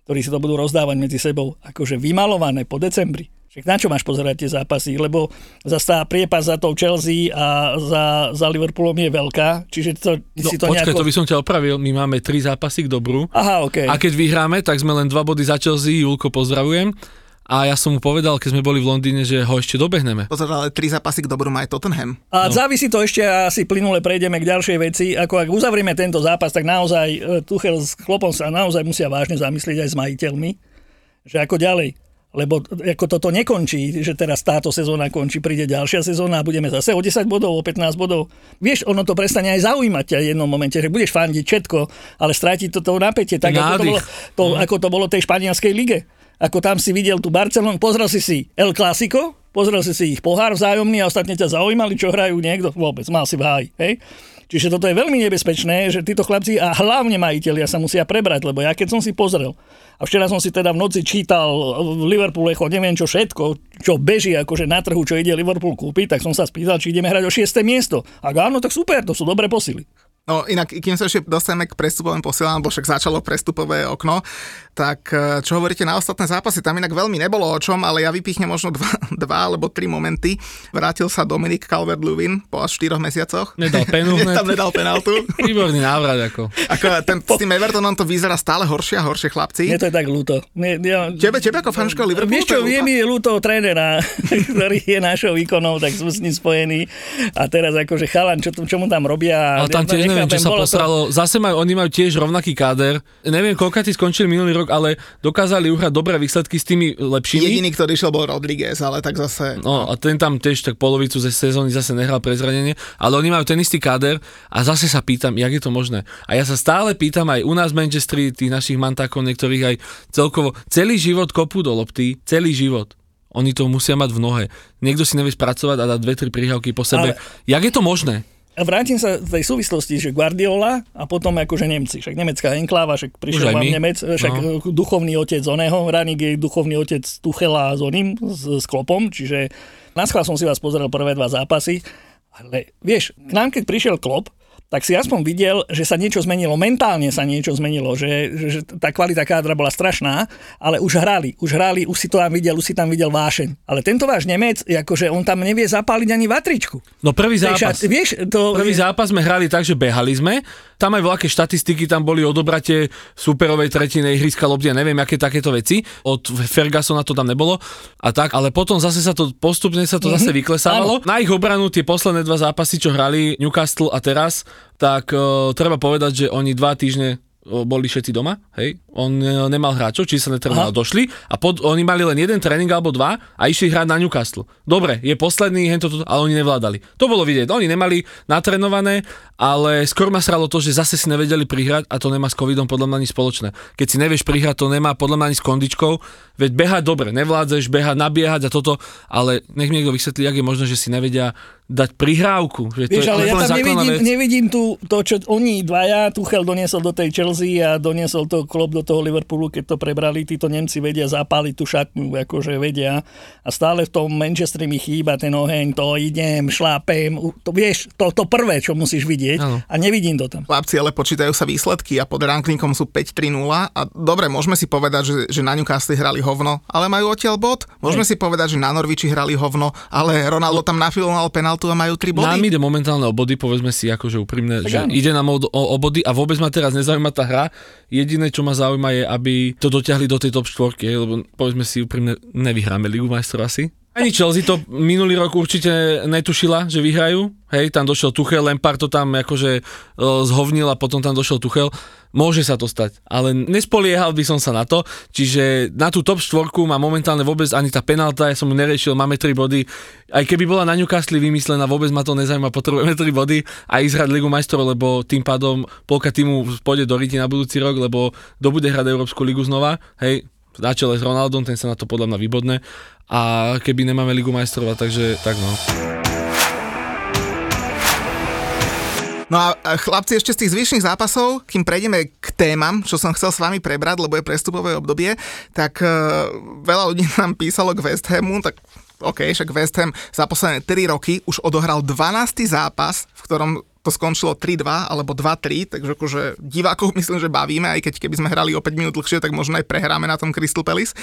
Speaker 4: ktorí si to budú rozdávať medzi sebou, akože vymalované po decembri. Však na čo máš pozerať tie zápasy? Lebo zase tá priepas za tou Chelsea a za, za Liverpoolom je veľká, čiže to,
Speaker 5: No,
Speaker 4: si to
Speaker 5: počkaj,
Speaker 4: nejako...
Speaker 5: to by som ťa opravil, my máme tri zápasy k dobru.
Speaker 4: Aha, okej.
Speaker 5: A keď vyhráme, tak sme len dva body za Chelsea, Julko pozdravujem. A ja som mu povedal, keď sme boli v Londýne, že ho ešte dobehneme.
Speaker 3: Pozor, ale tri zápasy k dobru má aj Tottenham.
Speaker 4: A no. závisí to ešte, a asi plynule prejdeme k ďalšej veci. Ako ak uzavrieme tento zápas, tak naozaj e, Tuchel s Klopom sa naozaj musia vážne zamyslieť aj s majiteľmi, že ako ďalej. Lebo ako toto nekončí, že teraz táto sezóna končí, príde ďalšia sezóna a budeme zase o 10 bodov, o 15 bodov. Vieš, ono to prestane aj zaujímať ťa v jednom momente, že budeš fandiť všetko, ale stráti to to napätie, tak ako to, bolo, to, ako to bolo tej španielskej lige. Ako tam si videl tú Barcelonu, pozrel si si El Clásico, pozrel si si ich pohár vzájomný a ostatne ťa zaujímali, čo hrajú niekto, vôbec, mal si v háji, hej? Čiže toto je veľmi nebezpečné, že títo chlapci a hlavne majiteľia sa musia prebrať, lebo ja keď som si pozrel, a včera som si teda v noci čítal v Liverpool Echo, neviem čo všetko, čo beží akože na trhu, čo ide Liverpool kúpiť, tak som sa spýtal, či ideme hrať o 6. miesto. Ak áno, tak super, to sú dobré posily.
Speaker 3: No inak, kým sa ešte dostaneme k prestupovým posielam, bo však začalo prestupové okno, tak e, čo hovoríte na ostatné zápasy, tam inak veľmi nebolo o čom, ale ja vypichnem možno dva, dva alebo tri momenty. Vrátil sa Dominik Calvert-Lewin po až 4 mesiacoch.
Speaker 5: Nedal penu
Speaker 3: tam nedal penaltu.
Speaker 5: Výborný návrat ako.
Speaker 3: Ako ten, s tým Evertonom to vyzerá stále horšie a horšie, chlapci.
Speaker 4: Mne to je tak ľúto. Mne, ja,
Speaker 3: Tebe, tebe ako fanúšika Liverpoolu?
Speaker 4: Vieš čo,
Speaker 3: je
Speaker 4: mi ľúto trénera, ktorý je našou ikonou, tak sme s ním spojení. A teraz akože chalan, čo, čo mu tam robia.
Speaker 5: Ale tam tiež neviem, čo sa
Speaker 4: bolo to-
Speaker 5: posralo. Zase majú, oni majú tiež rovnaký káder. Neviem, koľko tí skončili minulý rok, ale dokázali uhrať dobré výsledky s tými lepšími.
Speaker 3: Jediný, ktorý išiel, bol Rodriguez, ale tak zase...
Speaker 5: No a ten tam tiež tak polovicu ze sezóny zase nehral pre zranenie, ale oni majú ten istý káder a zase sa pýtam, jak je to možné. A ja sa stále pýtam aj u nás v Manchesteri, tých našich mantákov, niektorých aj celkovo, celý život kopú do lopty, celý život. Oni to musia mať v nohe. Niekto si nevie spracovať a dať dve, tri prihrávky po sebe.
Speaker 4: Ale-
Speaker 5: Jak je to možné?
Speaker 4: A vrátim sa v tej súvislosti, že Guardiola a potom akože Nemci. Však nemecká enkláva, však prišiel vám. Nemec, však
Speaker 5: No.
Speaker 4: no. duchovný otec oného, Ranik je duchovný otec Tuchela s oným, s, s Klopom, čiže na som si vás pozrel prvé dva zápasy, ale vieš, k nám keď prišiel Klop, tak si aspoň videl, že sa niečo zmenilo, mentálne sa niečo zmenilo, že, že, že tá kvalita kádra bola strašná, ale už hrali, už hrali, už si to tam videl, už si tam videl vášeň. Ale tento váš Nemec, akože on tam nevie zapáliť ani vatričku.
Speaker 5: No prvý zápas.
Speaker 4: vieš, to,
Speaker 5: Prvý zápas sme hrali tak, že behali sme. Tam aj veľké štatistiky, tam boli odobratie superovej tretiny ihriska ja neviem, aké takéto veci. Od Fergusona to tam nebolo a tak, ale potom zase sa to postupne sa to zase vyklesávalo. Na ich obranu tie posledné dva zápasy, čo hrali Newcastle a teraz, tak uh, treba povedať, že oni dva týždne boli všetci doma, hej, on e, nemal hráčov, či sa netrenoval, došli a pod, oni mali len jeden tréning alebo dva a išli hrať na Newcastle. Dobre, je posledný, hento, toto, ale oni nevládali. To bolo vidieť, oni nemali natrenované, ale skôr ma sralo to, že zase si nevedeli prihrať a to nemá s covidom podľa mňa nič spoločné. Keď si nevieš prihrať, to nemá podľa mňa ani s kondičkou, veď behať dobre, nevládzeš behať, nabiehať a toto, ale nech mi niekto vysvetlí, jak je možné, že si nevedia dať prihrávku. Že to
Speaker 4: Vieš,
Speaker 5: je
Speaker 4: ale ja tam nevidím,
Speaker 5: vec.
Speaker 4: nevidím tu to, čo oni dvaja, Tuchel doniesol do tej Chelsea a doniesol to klop do toho Liverpoolu, keď to prebrali, títo Nemci vedia zapáliť tú šatňu, akože vedia. A stále v tom Manchesteri mi chýba ten oheň, to idem, šlápem, to vieš, to, to prvé, čo musíš vidieť
Speaker 5: Áno.
Speaker 4: a nevidím to tam.
Speaker 3: Chlapci, ale počítajú sa výsledky a pod rankingom sú 5-3-0 a dobre, môžeme si povedať, že, že na Newcastle hrali hovno, ale majú odtiaľ bod. Môžeme si povedať, že na Norviči hrali hovno, ale Ronaldo tam nafilmoval penaltu a majú 3 body.
Speaker 5: Nám ide momentálne o body, povedzme si akože úprimne,
Speaker 4: Tak
Speaker 5: že
Speaker 4: áno.
Speaker 5: ide nám o, o, o body a vôbec ma teraz nezaujíma tá hra. Jediné, čo ma zaujíma je, aby to dotiahli do tej top 4, lebo povedzme si úprimne, nevyhráme Ligu majstrov asi. Ani Chelsea to minulý rok určite netušila, že vyhrajú. Hej, tam došiel Tuchel, Lampard to tam akože uh, zhovnil a potom tam došiel Tuchel. Môže sa to stať, ale nespoliehal by som sa na to, čiže na tú top štvorku má momentálne vôbec ani tá penálta, ja som ju neriešil, máme 3 body. Aj keby bola na Newcastle vymyslená, vôbec ma to nezaujíma, potrebujeme 3 body a ísť hrať Ligu majstrov, lebo tým pádom polka týmu pôjde do Riti na budúci rok, lebo kto bude hrať Európsku ligu znova, hej, na čele s Ronaldom, ten sa na to podľa mňa vybodne a keby nemáme Ligu majstrov, takže tak no.
Speaker 3: No a chlapci, ešte z tých zvyšných zápasov, kým prejdeme k témam, čo som chcel s vami prebrať, lebo je prestupové obdobie, tak uh, veľa ľudí nám písalo k West Hamu, tak OK, však West Ham za posledné 3 roky už odohral 12. zápas, v ktorom to skončilo 3-2 alebo 2-3, takže akože divákov myslím, že bavíme, aj keď keby sme hrali o 5 minút dlhšie, tak možno aj prehráme na tom Crystal Palace.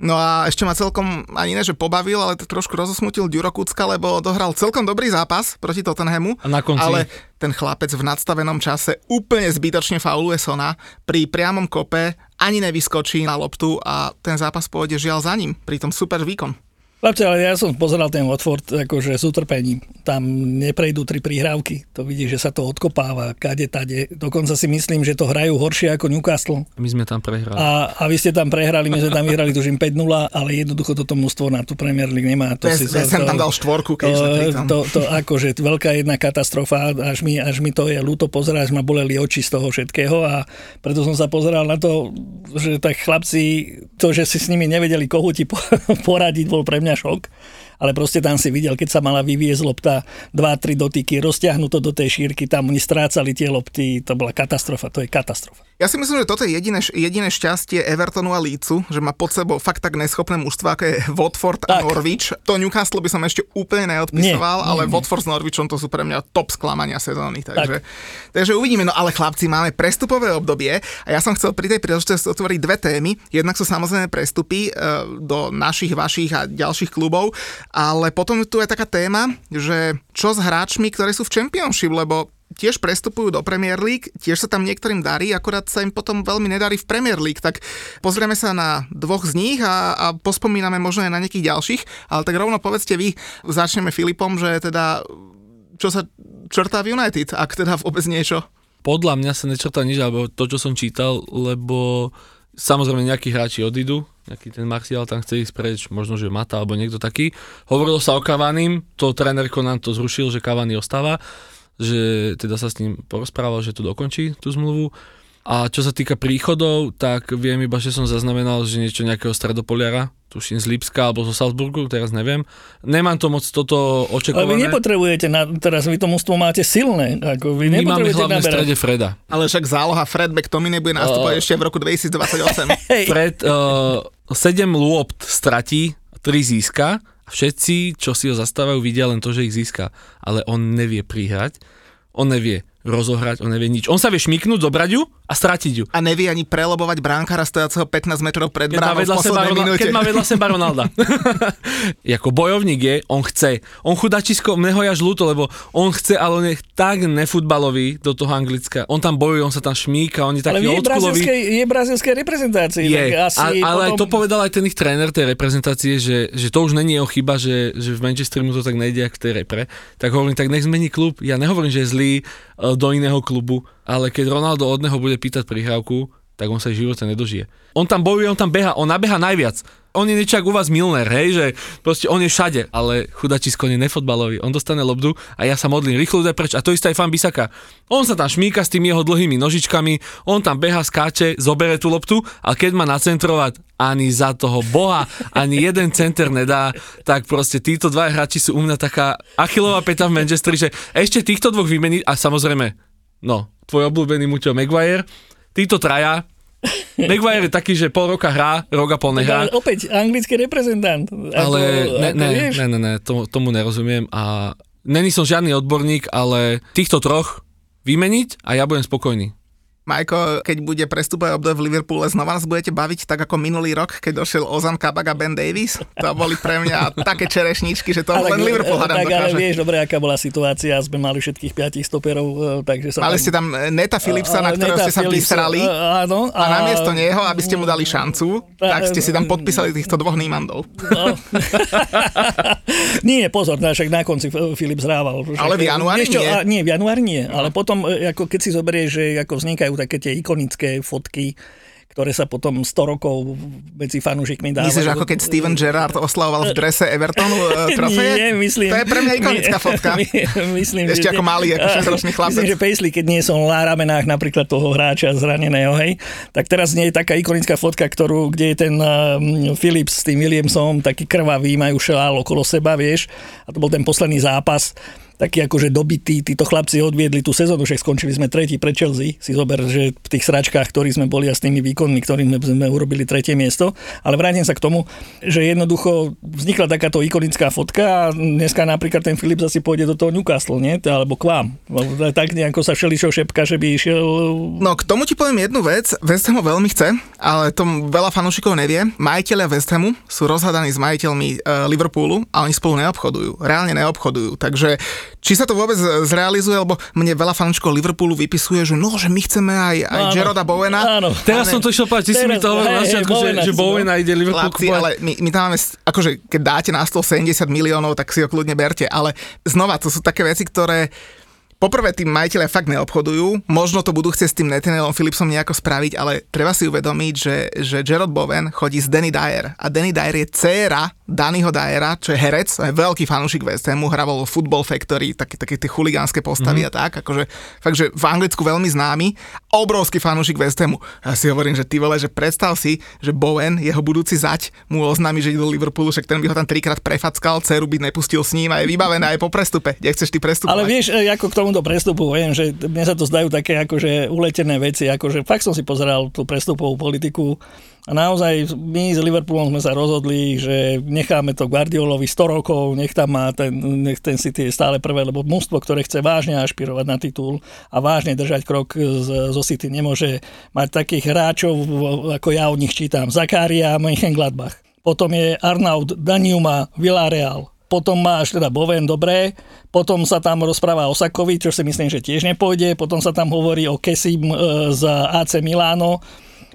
Speaker 3: No a ešte ma celkom ani ne, že pobavil, ale to trošku rozosmutil Ďuro Kucka, lebo dohral celkom dobrý zápas proti Tottenhamu.
Speaker 5: A na konci?
Speaker 3: Ale ten chlapec v nadstavenom čase úplne zbytočne fauluje Sona. Pri priamom kope ani nevyskočí na loptu a ten zápas pôjde žiaľ za ním. Pri tom super výkon.
Speaker 4: Chlapci, ale ja som pozeral ten Watford akože s utrpením. Tam neprejdú tri prihrávky. To vidíš, že sa to odkopáva, kade, tade. Dokonca si myslím, že to hrajú horšie ako Newcastle.
Speaker 5: My sme tam prehrali.
Speaker 4: A, a vy ste tam prehrali, my sme tam vyhrali tužím 5-0, ale jednoducho toto mužstvo na tú Premier League nemá. To
Speaker 3: West- West Ham tam dal štvorku, keď sme pri tom.
Speaker 4: to, to, akože veľká jedna katastrofa, až mi, až mi to je ľúto pozerať, až ma boleli oči z toho všetkého a preto som sa pozeral na to, že tak chlapci, to, že si s nimi nevedeli kohúti po- poradiť, bol pre mňa šok. Ale proste tam si videl, keď sa mala vyviezť lopta 2-3 dotyky, rozťahnuto do tej šírky, tam oni strácali tie lopty, to bola katastrofa, to je katastrofa.
Speaker 3: Ja si myslím, že toto je jediné, jediné šťastie Evertonu a Leedsu, že má pod sebou fakt tak neschopné mužstva, ako je Watford a
Speaker 4: Tak.
Speaker 3: Norwich. To Newcastle by som ešte úplne neodpisoval,
Speaker 4: Nie, nie,
Speaker 3: ale
Speaker 4: nie.
Speaker 3: Watford s Norwichom to sú pre mňa top sklamania sezóny. Takže, takže uvidíme. No ale chlapci, máme prestupové obdobie a ja som chcel pri tej príležitosti otvoriť dve témy. Jednak sú samozrejme prestupy e, do našich, vašich a ďalších klubov, ale potom tu je taká téma, že čo s hráčmi, ktorí sú v Championship, lebo tiež prestupujú do Premier League, tiež sa tam niektorým darí, akorát sa im potom veľmi nedarí v Premier League, tak pozrieme sa na dvoch z nich a, a pospomíname možno aj na nejakých ďalších, ale tak rovno povedzte vy, začneme Filipom, že teda čo sa črtá v United, ak teda vôbec niečo.
Speaker 5: Podľa mňa sa nečrtá nič, alebo to, čo som čítal, lebo samozrejme nejakí hráči odídu, nejaký ten Martial tam chce ísť preč, možno, že Mata alebo niekto taký. Hovorilo sa o Cavanim, to trénerko nám to zrušil, že Cavani ostáva, že teda sa s ním porozprával, že to dokončí tú zmluvu. A čo sa týka príchodov, tak viem iba, že som zaznamenal, že niečo nejakého stredopoliara, tuším z Lipska alebo zo Salzburgu, teraz neviem. Nemám to moc toto
Speaker 4: Ale
Speaker 5: očakované.
Speaker 4: vy nepotrebujete, na, teraz vy to mužstvo máte silné, ako vy
Speaker 5: My máme hlavne v strede Freda.
Speaker 3: Ale však záloha Fred McTominay bude nastúpať
Speaker 5: Uh,
Speaker 3: ešte v roku 2028.
Speaker 4: Hej,
Speaker 5: Fred uh, 7 lôpt stratí, 3 získa všetci, čo si ho zastávajú, vidia len to, že ich získa. Ale on nevie prihrať, on nevie rozohrať, on nevie nič. On sa vie šmiknúť, zobrať ju a stratiť ju.
Speaker 3: A nevie ani prelobovať bránkara stojaceho 15 metrov pred
Speaker 5: Keď
Speaker 3: bránou v poslednej minúte.
Speaker 5: keď má vedľa seba Ronalda. Ako bojovník je, on chce. On chudačisko, mne ho je až ľúto, lebo on chce, ale on je tak nefutbalový do toho Anglicka. On tam bojuje, on sa tam šmíka, on je
Speaker 4: ale
Speaker 5: taký
Speaker 4: je
Speaker 5: oldsschoolový.
Speaker 4: brazilskej, je brazilskej reprezentácii.
Speaker 5: Je,
Speaker 4: asi
Speaker 5: a, ale aj to
Speaker 4: potom...
Speaker 5: povedal aj ten ich tréner tej reprezentácie, že, že to už není jeho chyba, že, že v Manchesteri mu to tak nejde, ako v tej repre. Tak hovorím, tak nech zmení klub. Ja nehovorím, že je zlý e, do iného klubu, ale keď Ronaldo od neho bude pýtať prihrávku, tak on sa v živote nedožije. On tam bojuje, on tam beha, on nabeha najviac. On je niečo u vás Milner, hej, že proste on je všade, ale chudačisko je nefotbalový. On dostane lobdu a ja sa modlím, rýchlo ide preč. A to isté aj fan Bisaka. On sa tam šmíka s tými jeho dlhými nožičkami, on tam beha, skáče, zobere tú loptu a keď má nacentrovať, ani za toho boha, ani jeden center nedá, tak proste títo dva hráči sú u mňa taká achilová peta v Manchesteri, že ešte týchto dvoch vymeniť a samozrejme, no, tvoj obľúbený Muťo Maguire, títo traja, Maguire je taký, že pol roka hrá, rok a pol nehrá.
Speaker 4: Ale opäť, anglický reprezentant. Ako,
Speaker 5: Ale ne,
Speaker 4: ako
Speaker 5: ne,
Speaker 4: vieš,
Speaker 5: ne, ne, ne, tomu, tomu nerozumiem a není som žiadny odborník, ale týchto troch vymeniť a ja budem spokojný.
Speaker 3: Majko, keď bude prestupové obdobie v Liverpoole, znova nás budete baviť tak ako minulý rok, keď došiel Ozan Kabak a Ben Davis? To boli pre mňa také čerešničky, že to ale, len Liverpool hádam
Speaker 4: tak, ale vieš, dobre, aká bola situácia, sme mali všetkých piatich stoperov, e, takže sa
Speaker 3: Mali
Speaker 4: tam...
Speaker 3: ste tam Neta Philipsa, na ktorého ste sa písrali
Speaker 4: áno,
Speaker 3: a, a namiesto neho, aby ste mu dali šancu, tak ste si tam podpísali týchto dvoch Nímandov. No.
Speaker 4: nie, pozor, však na konci Filip zrával.
Speaker 3: Ale v januári nie?
Speaker 4: A, nie, v januári nie, no. ale potom, e, ako keď si zoberieš, že ako vznikajú také tie ikonické fotky, ktoré sa potom 100 rokov medzi fanúšikmi dávajú.
Speaker 3: Myslíš, ako keď Steven Gerrard oslavoval v drese Evertonu uh, trofeje?
Speaker 4: Nie, myslím.
Speaker 3: To je pre mňa ikonická my, fotka. My, myslím, Ešte že, ako malý, ako 6-ročný chlapec.
Speaker 4: Myslím, že Paisley, keď nie som na ramenách napríklad toho hráča zraneného, hej, tak teraz nie je taká ikonická fotka, ktorú, kde je ten um, Philips s tým Williamsom, taký krvavý, majú šelál okolo seba, vieš, a to bol ten posledný zápas takí akože dobití, títo chlapci odviedli tú sezónu, však skončili sme tretí pre Chelsea, si zober, že v tých sračkách, ktorí sme boli a s tými výkonmi, ktorými sme urobili tretie miesto, ale vrátim sa k tomu, že jednoducho vznikla takáto ikonická fotka a dneska napríklad ten Filip zase pôjde do toho Newcastle, nie? Alebo k vám. Tak nejako sa všeličo šepka, že by išiel...
Speaker 3: No k tomu ti poviem jednu vec, West Ham veľmi chce, ale to veľa fanúšikov nevie. Majiteľia West Hamu sú rozhadaní s majiteľmi uh, Liverpoolu a oni spolu neobchodujú, reálne neobchodujú, takže či sa to vôbec zrealizuje, lebo mne veľa fanúčkov Liverpoolu vypisuje, že no, že my chceme aj, aj no, Gerarda Bowena.
Speaker 5: Áno. Teraz som to išiel povedať, ty si mi to hovoril na začiatku, že, že Bowena ide Liverpool
Speaker 3: Chlapci, ale my, my tam máme, akože keď dáte na stôl 70 miliónov, tak si ho kľudne berte, ale znova, to sú také veci, ktoré Poprvé, tým majiteľe fakt neobchodujú, možno to budú chcieť s tým Nathanielom Philipsom nejako spraviť, ale treba si uvedomiť, že, že Gerard Bowen chodí s Danny Dyer a Danny Dyer je dcéra Dannyho Dyera, čo je herec, je veľký fanúšik West Hamu, hraval vo Football Factory, také, také tie chuligánske postavy mm-hmm. a tak, akože fakt, že v Anglicku veľmi známy, obrovský fanúšik West Hamu. Ja si hovorím, že ty vole, že predstav si, že Bowen, jeho budúci zať, mu oznámi, že ide do Liverpoolu, však ten by ho tam trikrát prefackal, dceru by nepustil s ním a je vybavená aj po prestupe. Kde chceš ty prestupovať?
Speaker 4: Ale vieš, e, ako k tomuto prestupu, viem, že mne sa to zdajú také akože uletené veci, akože fakt som si pozeral tú prestupovú politiku a naozaj my s Liverpoolom sme sa rozhodli, že necháme to Guardiolovi 100 rokov, nech tam má ten, nech ten City je stále prvé, lebo mústvo, ktoré chce vážne ašpirovať na titul a vážne držať krok zo City, nemôže mať takých hráčov, ako ja od nich čítam, Zakaria Mönchengladbach. Potom je Arnaud Daniuma Villarreal, potom máš teda Boven, dobré, potom sa tam rozpráva o Sakovi, čo si myslím, že tiež nepôjde, potom sa tam hovorí o Kesim e, z AC Milano,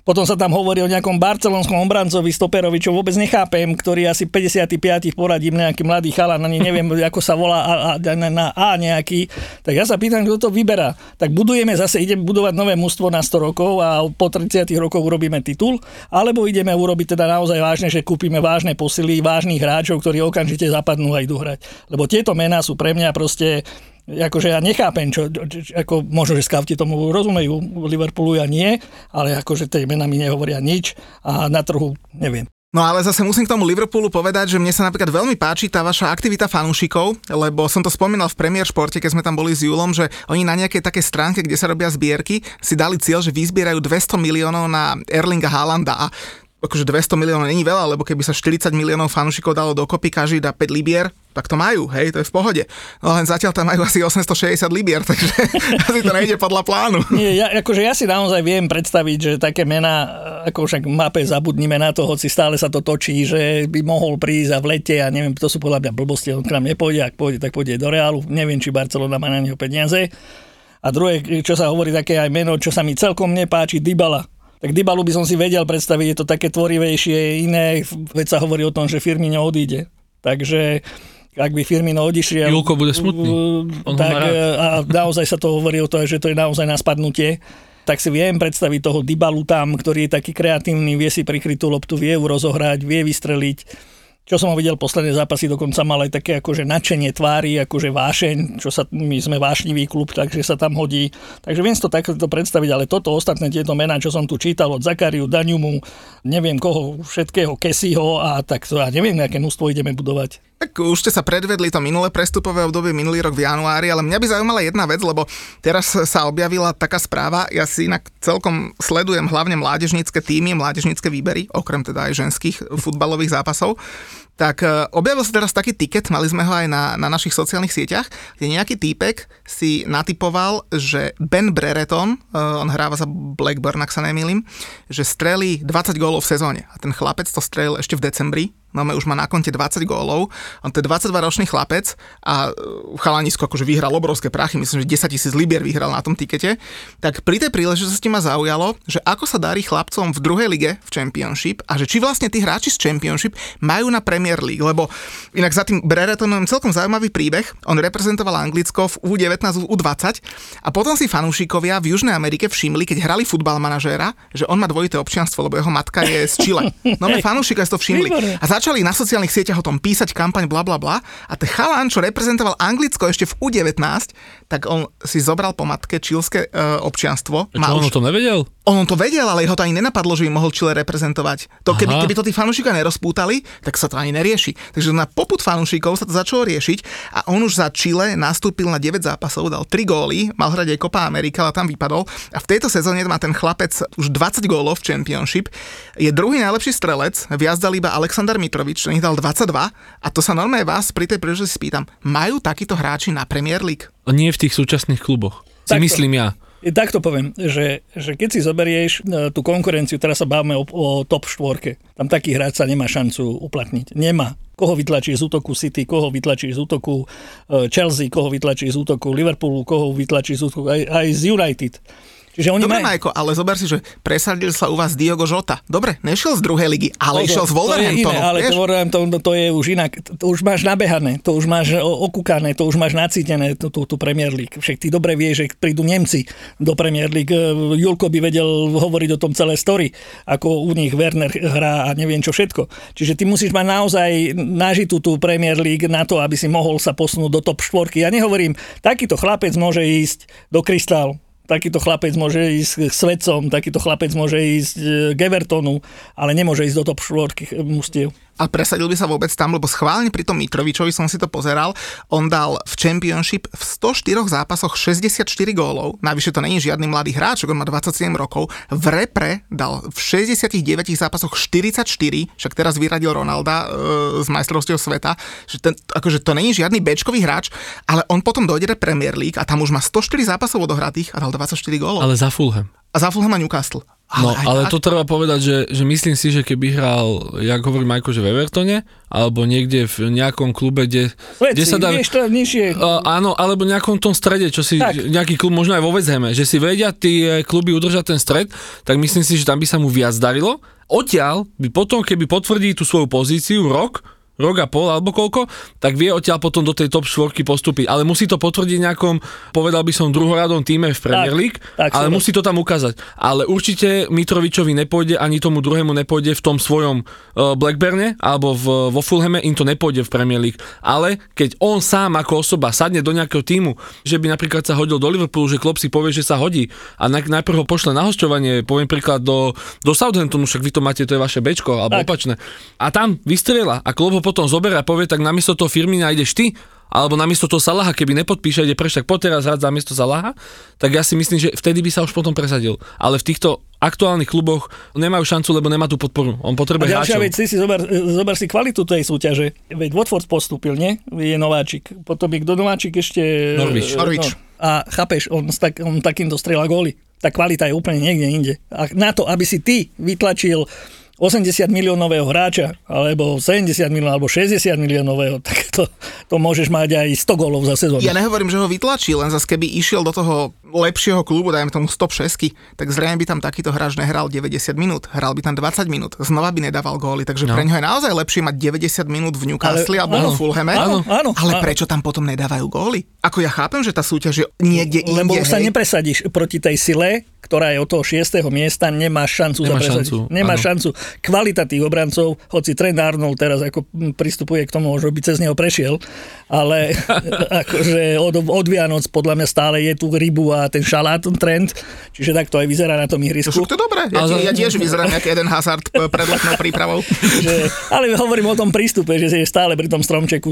Speaker 4: potom sa tam hovorí o nejakom barcelonskom obrancovi, stoperovi, čo vôbec nechápem, ktorý asi 55. poradím nejaký mladý chalan, ani neviem, ako sa volá a, a, na, na A nejaký. Tak ja sa pýtam, kto to vyberá. Tak budujeme zase, ideme budovať nové mužstvo na 100 rokov a po 30 rokoch urobíme titul, alebo ideme urobiť teda naozaj vážne, že kúpime vážne posily, vážnych hráčov, ktorí okamžite zapadnú a idú hrať. Lebo tieto mená sú pre mňa proste akože ja nechápem, čo, čo, ako možno, že skauti tomu rozumejú, Liverpoolu ja nie, ale akože tie mená mi nehovoria nič a na trhu neviem.
Speaker 3: No ale zase musím k tomu Liverpoolu povedať, že mne sa napríklad veľmi páči tá vaša aktivita fanúšikov, lebo som to spomínal v Premier Športe, keď sme tam boli s Julom, že oni na nejakej také stránke, kde sa robia zbierky, si dali cieľ, že vyzbierajú 200 miliónov na Erlinga Haalanda a akože 200 miliónov není veľa, lebo keby sa 40 miliónov fanúšikov dalo dokopy, každý dá 5 libier, tak to majú, hej, to je v pohode. No len zatiaľ tam majú asi 860 libier, takže asi to nejde podľa plánu.
Speaker 4: Nie, ja, akože ja si naozaj viem predstaviť, že také mená, ako však mape zabudnime na to, hoci stále sa to točí, že by mohol prísť a v lete a neviem, to sú podľa mňa blbosti, on k nám nepôjde, ak pôjde, tak pôjde do Reálu, neviem, či Barcelona má na neho peniaze. A druhé, čo sa hovorí, také aj meno, čo sa mi celkom nepáči, Dybala tak Dybalu by som si vedel predstaviť, je to také tvorivejšie, iné, veď sa hovorí o tom, že firmy neodíde. Takže ak by Firmino odišiel...
Speaker 5: Julko bude smutný.
Speaker 4: On tak, a naozaj sa to hovorí o to, že to je naozaj na spadnutie tak si viem predstaviť toho Dybalu tam, ktorý je taký kreatívny, vie si prikryť tú loptu, vie ju rozohrať, vie vystreliť čo som ho videl posledné zápasy, dokonca mal aj také akože nadšenie tvári, akože vášeň, čo sa, my sme vášnivý klub, takže sa tam hodí. Takže viem si to takto predstaviť, ale toto ostatné tieto mená, čo som tu čítal od Zakariu, Daňumu, neviem koho, všetkého, Kesiho a tak to ja neviem, aké mústvo ideme budovať.
Speaker 3: Tak už ste sa predvedli to minulé prestupové obdobie, minulý rok v januári, ale mňa by zaujímala jedna vec, lebo teraz sa objavila taká správa, ja si inak celkom sledujem hlavne mládežnícke týmy, mládežnícke výbery, okrem teda aj ženských futbalových zápasov, tak e, objavil sa teraz taký tiket, mali sme ho aj na, na našich sociálnych sieťach, kde nejaký týpek si natypoval, že Ben Brereton, uh, on hráva za Blackburn, ak sa nemýlim, že strelí 20 gólov v sezóne. A ten chlapec to strelil ešte v decembri, máme už má na konte 20 gólov, on to je 22-ročný chlapec a e, chalanisko akože vyhral obrovské prachy, myslím, že 10 tisíc libier vyhral na tom tikete, tak pri tej príležitosti ma zaujalo, že ako sa darí chlapcom v druhej lige v Championship a že či vlastne tí hráči z Championship majú na Premier League, lebo inak za tým Breretonom celkom zaujímavý príbeh, on reprezentoval Anglicko v U19, U20 a potom si fanúšikovia v Južnej Amerike všimli, keď hrali futbal manažéra, že on má dvojité občianstvo, lebo jeho matka je z Chile. No my fanúšika si to všimli. A začali na sociálnych sieťach o tom písať kampaň bla bla bla a ten chalán, čo reprezentoval Anglicko ešte v U19, tak on si zobral po matke čilské uh, občianstvo.
Speaker 5: Čo, on o tom nevedel?
Speaker 3: On to vedel, ale jeho to ani nenapadlo, že by mohol Chile reprezentovať. To keby, keby to tí fanúšika nerozpútali, tak sa to ani nerieši. Takže na poput fanúšikov sa to začalo riešiť a on už za Chile nastúpil na 9 zápasov, dal 3 góly, mal hrať aj Copa America, ale tam vypadol. A v tejto sezóne má ten chlapec už 20 gólov v Championship. Je druhý najlepší strelec, viac dal iba Aleksandar Mitrovič, ten ich dal 22 a to sa normálne vás pri tej príležitosti spýtam, majú takíto hráči na Premier League?
Speaker 5: Nie v tých súčasných kluboch. Si
Speaker 4: Takto.
Speaker 5: myslím ja.
Speaker 4: Takto poviem, že, že keď si zoberieš e, tú konkurenciu, teraz sa bavíme o, o top štvorke, tam taký hráč sa nemá šancu uplatniť. Nemá. Koho vytlačí z útoku City, koho vytlačí z útoku e, Chelsea, koho vytlačí z útoku Liverpoolu, koho vytlačí z útoku aj, aj z United. Čiže oni
Speaker 3: Dobre,
Speaker 4: majú...
Speaker 3: Majko, ale zober si, že presadil sa u vás Diogo Žota. Dobre, nešiel z druhej ligy, ale
Speaker 4: Pozor,
Speaker 3: išiel z Wolverhamptonu.
Speaker 4: ale
Speaker 3: vieš?
Speaker 4: to, to, je už inak. To už máš nabehané, to už máš okúkané, to už máš nacítené, tú, tú, tú Premier League. Však ty dobre vieš, že prídu Nemci do Premier League. E, Julko by vedel hovoriť o tom celé story, ako u nich Werner hrá a neviem čo všetko. Čiže ty musíš mať naozaj nažitú tú Premier League na to, aby si mohol sa posunúť do top 4. Ja nehovorím, takýto chlapec môže ísť do Crystal, takýto chlapec môže ísť k Svedcom, takýto chlapec môže ísť e, k Evertonu, ale nemôže ísť do top 4 mustiev.
Speaker 3: A presadil by sa vôbec tam, lebo schválne pri tom Mitrovičovi som si to pozeral, on dal v Championship v 104 zápasoch 64 gólov, navyše to není žiadny mladý hráč, on má 27 rokov, v repre dal v 69 zápasoch 44, však teraz vyradil Ronalda e, z majstrovstiev sveta, že ten, akože to není žiadny bečkový hráč, ale on potom dojde do Premier League a tam už má 104 zápasov odohratých a dal 24 gólov.
Speaker 5: Ale za Fulham.
Speaker 3: A za Fulham a Newcastle.
Speaker 5: No, ale
Speaker 3: tak?
Speaker 5: to treba povedať, že, že myslím si, že keby hral, jak hovorí Majko, že v Evertone, alebo niekde v nejakom klube, kde, kde
Speaker 4: Veci,
Speaker 5: sa dá...
Speaker 4: vieš, to nižšie.
Speaker 5: Uh, áno, alebo nejakom tom strede, čo si,
Speaker 4: Tak.
Speaker 5: nejaký klub, možno aj vo Vezheme, že si vedia tí kluby udržať ten stred, tak myslím si, že tam by sa mu viac darilo. Odtiaľ by potom, keby potvrdí tú svoju pozíciu rok, rok a pol alebo koľko, tak vie odtiaľ potom do tej top 4 postúpiť. Ale musí to potvrdiť nejakom, povedal by som, druhoradom týme v Premier
Speaker 4: Tak,
Speaker 5: League,
Speaker 4: tak,
Speaker 5: ale
Speaker 4: súhlas.
Speaker 5: musí to tam ukázať. Ale určite Mitrovičovi nepôjde, ani tomu druhému nepôjde v tom svojom uh, Blackburne alebo v, vo Fulhame, im to nepôjde v Premier League. Ale keď on sám ako osoba sadne do nejakého týmu, že by napríklad sa hodil do Liverpoolu, že Klopp si povie, že sa hodí a naj, najprv ho pošle na hostovanie, poviem príklad do, do Southamptonu, však vy to máte, to je vaše bečko, alebo
Speaker 4: Tak.
Speaker 5: opačné. A tam vystrela a Klopp ho potom zoberie a povie, tak namiesto toho Firmina ideš ty, alebo namiesto toho Salaha, keby nepodpíše, ide preč, tak poď teraz hrať za miesto Salaha, tak ja si myslím, že vtedy by sa už potom presadil. Ale v týchto aktuálnych kluboch nemajú šancu, lebo nemá tú podporu. On
Speaker 4: A
Speaker 5: potrebuje
Speaker 4: ďalšia
Speaker 5: hráčov.
Speaker 4: vec, ty si zober, zober si kvalitu tej súťaže. Veď Watford postúpil, nie? Je nováčik. Potom je kto nováčik ešte...
Speaker 5: Norwich.
Speaker 3: Norwich.
Speaker 4: No. A chápeš, on, tak, on takýmto strieľa góly. Tá kvalita je úplne niekde inde. A na to, aby si ty vytlačil 80 miliónového hráča, alebo 70 miliónov, alebo 60 miliónového, tak to, to môžeš mať aj 100 gólov za sezónu.
Speaker 3: Ja nehovorím, že ho vytlačí, len zase keby išiel do toho lepšieho klubu, dajme tomu 106, tak zrejme by tam takýto hráč nehral 90 minút, hral by tam 20 minút, znova by nedával góly, takže no. pre ňo je naozaj lepšie mať 90 minút v Newcastle
Speaker 4: Ale-
Speaker 3: alebo
Speaker 4: áno,
Speaker 3: vo Fulhame.
Speaker 4: áno, áno,
Speaker 3: ale
Speaker 4: áno.
Speaker 3: prečo tam potom nedávajú góly? Ako ja chápem, že tá súťaž je niekde
Speaker 4: Lebo
Speaker 3: inde,
Speaker 4: sa nepresadíš proti tej sile, ktorá je od toho 6. miesta, nemáš šancu
Speaker 5: Nemá šancu,
Speaker 4: Nemáš
Speaker 5: áno.
Speaker 4: šancu. Kvalita tých obrancov, hoci Trent Arnold teraz ako pristupuje k tomu, že by cez neho prešiel, ale akože od, od Vianoc podľa mňa stále je tu rybu a ten šalát trend, čiže tak to aj vyzerá na tom
Speaker 3: To
Speaker 4: ihrisku.
Speaker 3: však to je dobré. Ja,
Speaker 5: Ale-
Speaker 3: ja tiež vyzerám nejaký jeden hazard p- pred letnou prípravou.
Speaker 4: že, ale hovorím o tom prístupe, že je stále pri tom stromčeku,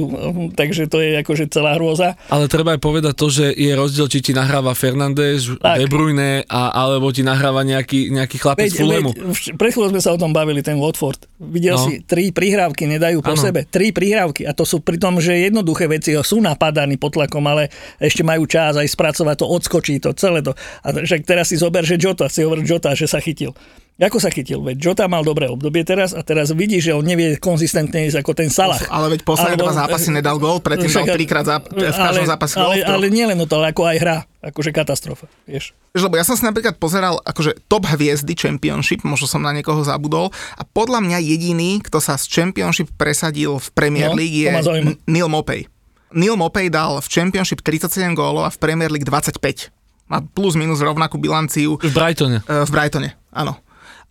Speaker 4: takže to je akože celá hrôza.
Speaker 5: Ale treba aj povedať to, že je rozdiel, či ti nahráva Fernández,
Speaker 4: Tak.
Speaker 5: De Bruyne a, alebo ti nahráva nejaký, nejaký chlapec
Speaker 4: Veď, vš- pred chvíľou sme sa o tom bavili, ten Watford. Videl
Speaker 5: No.
Speaker 4: si, tri prihrávky nedajú po
Speaker 5: Áno.
Speaker 4: sebe. Tri prihrávky. A to sú pri tom, že jednoduché veci sú napadaní pod tlakom, ale ešte majú čas aj spracovať to, odskočí to, celé to. A však teraz si zober, že Jota, si hovoril Jota, že sa chytil. Ako sa chytil? Veď Jota mal dobré obdobie teraz a teraz vidí, že on nevie konzistentne ísť ako ten Salah.
Speaker 3: Ale veď posledné dva zápasy nedal gól, predtým dal
Speaker 4: Však-
Speaker 3: trikrát za, v každom
Speaker 4: ale,
Speaker 3: zápase gól.
Speaker 4: Ale, ale nielen o to, ale ako aj hra. Akože katastrofa. Vieš.
Speaker 3: Lebo ja som si napríklad pozeral akože top hviezdy Championship, možno som na niekoho zabudol, a podľa mňa jediný, kto sa z Championship presadil v Premier
Speaker 4: No,
Speaker 3: League je. N- Neil Mopey. Neil Mopey dal v Championship 37 gólov a v Premier League 25. Má plus minus rovnakú bilanciu
Speaker 5: V Brightone.
Speaker 3: e, v Brightone, áno.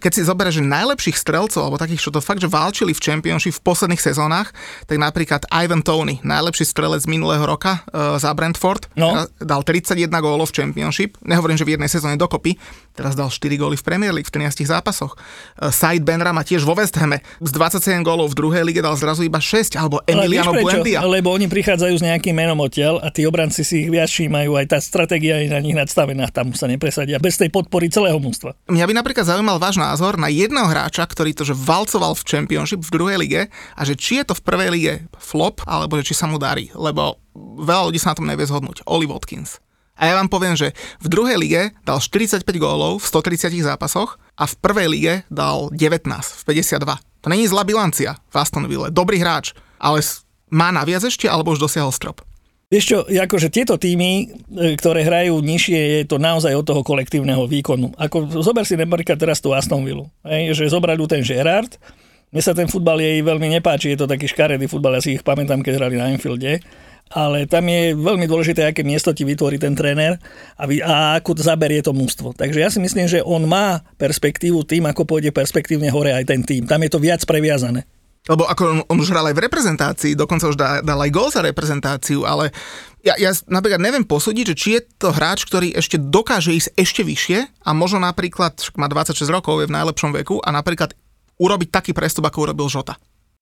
Speaker 3: Keď si zoberieš, že najlepších strelcov, alebo takých, čo to fakt, že válčili v Championship v posledných sezónach, tak napríklad Ivan Tony, najlepší strelec z minulého roka e, za Brentford,
Speaker 4: No.
Speaker 3: dal 31 gólov v Championship, nehovorím, že v jednej sezóne dokopy, teraz dal 4 góly v Premier League v 13 zápasoch. E, Said Benrama tiež vo West Hame, z 27 gólov v druhej lige dal zrazu iba 6, alebo Emiliano? Buendia.
Speaker 4: Lebo oni prichádzajú s nejakým menom odtiaľ a tí obranci si ich viac všímajú, aj tá stratégia je na nich nadstavená, tam sa nepresadia, bez tej podpory celého mústva.
Speaker 3: Mňa by napríklad zaujímal váš názor na jedného hráča, ktorý to že valcoval v Championship v druhej lige a že či je to v prvej lige flop, alebo že či sa mu darí, lebo veľa ľudí sa na tom nevie zhodnúť. Oli Watkins. A ja vám poviem, že v druhej lige dal 45 gólov v 130 zápasoch a v prvej lige dal 19 v 52. To není zlá bilancia v Aston Ville. Dobrý hráč, ale má naviac ešte alebo už dosiahol strop?
Speaker 4: Vieš čo, akože tieto týmy, e, ktoré hrajú nižšie, je to naozaj od toho kolektívneho výkonu. Ako zober si napríklad teraz tú Aston Villa, hej, že zobrali ten Gerard, mne sa ten futbal jej veľmi nepáči, je to taký škaredý futbal, ja si ich pamätám, keď hrali na Anfielde, ale tam je veľmi dôležité, aké miesto ti vytvorí ten tréner a, vy, a ako zaberie to mústvo. Takže ja si myslím, že on má perspektívu tým, ako pôjde perspektívne hore aj ten tým. Tam je to viac previazané.
Speaker 3: Lebo ako on, on už hral aj v reprezentácii, dokonca už dal aj gol za reprezentáciu, ale ja, ja napríklad neviem posúdiť, že či je to hráč, ktorý ešte dokáže ísť ešte vyššie a možno napríklad, má 26 rokov, je v najlepšom veku a napríklad urobiť taký prestup, ako urobil Žota.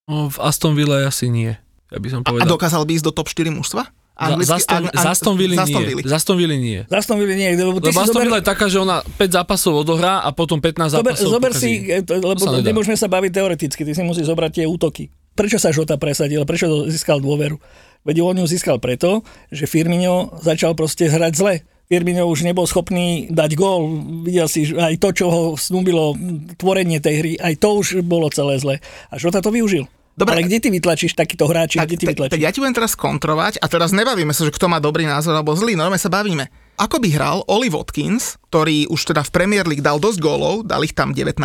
Speaker 5: No, v Aston Ville asi nie. Ja by som
Speaker 3: A
Speaker 5: povedal.
Speaker 3: dokázal by ísť do top 4 mužstva?
Speaker 5: Za, za, Aston,
Speaker 3: ang- ang-
Speaker 5: za Aston Ville nie.
Speaker 3: Ville.
Speaker 5: Za Aston Ville nie.
Speaker 4: Za Aston Villa nie, lebo ty
Speaker 5: Lebo Aston Villa je taká, že ona 5 zápasov odohrá a potom 15
Speaker 4: Zober,
Speaker 5: zápasov
Speaker 4: zober
Speaker 5: pokazí.
Speaker 4: si, e, to- lebo
Speaker 5: To
Speaker 4: nemôžeme sa baviť teoreticky, ty si musíš zobrať tie útoky. Prečo sa Žota presadil, prečo získal dôveru? Veď on ju získal preto, že Firmino začal proste hrať zle. Firmino už nebol schopný dať gól, videl si že aj to, čo ho snúbilo tvorenie tej hry, aj to už bolo celé zle. A Žota to využil.
Speaker 3: Dobre.
Speaker 4: Ale kde ty vytlačíš takýto hráči,
Speaker 3: Tak,
Speaker 4: kde ty
Speaker 3: tak,
Speaker 4: vytlačíš?
Speaker 3: tak ja ti budem teraz kontrovať a teraz nebavíme sa, že kto má dobrý názor alebo zlý, normálne sa bavíme. Ako by hral Oli Watkins, ktorý už teda v Premier League dal dosť gólov, dal ich tam 19,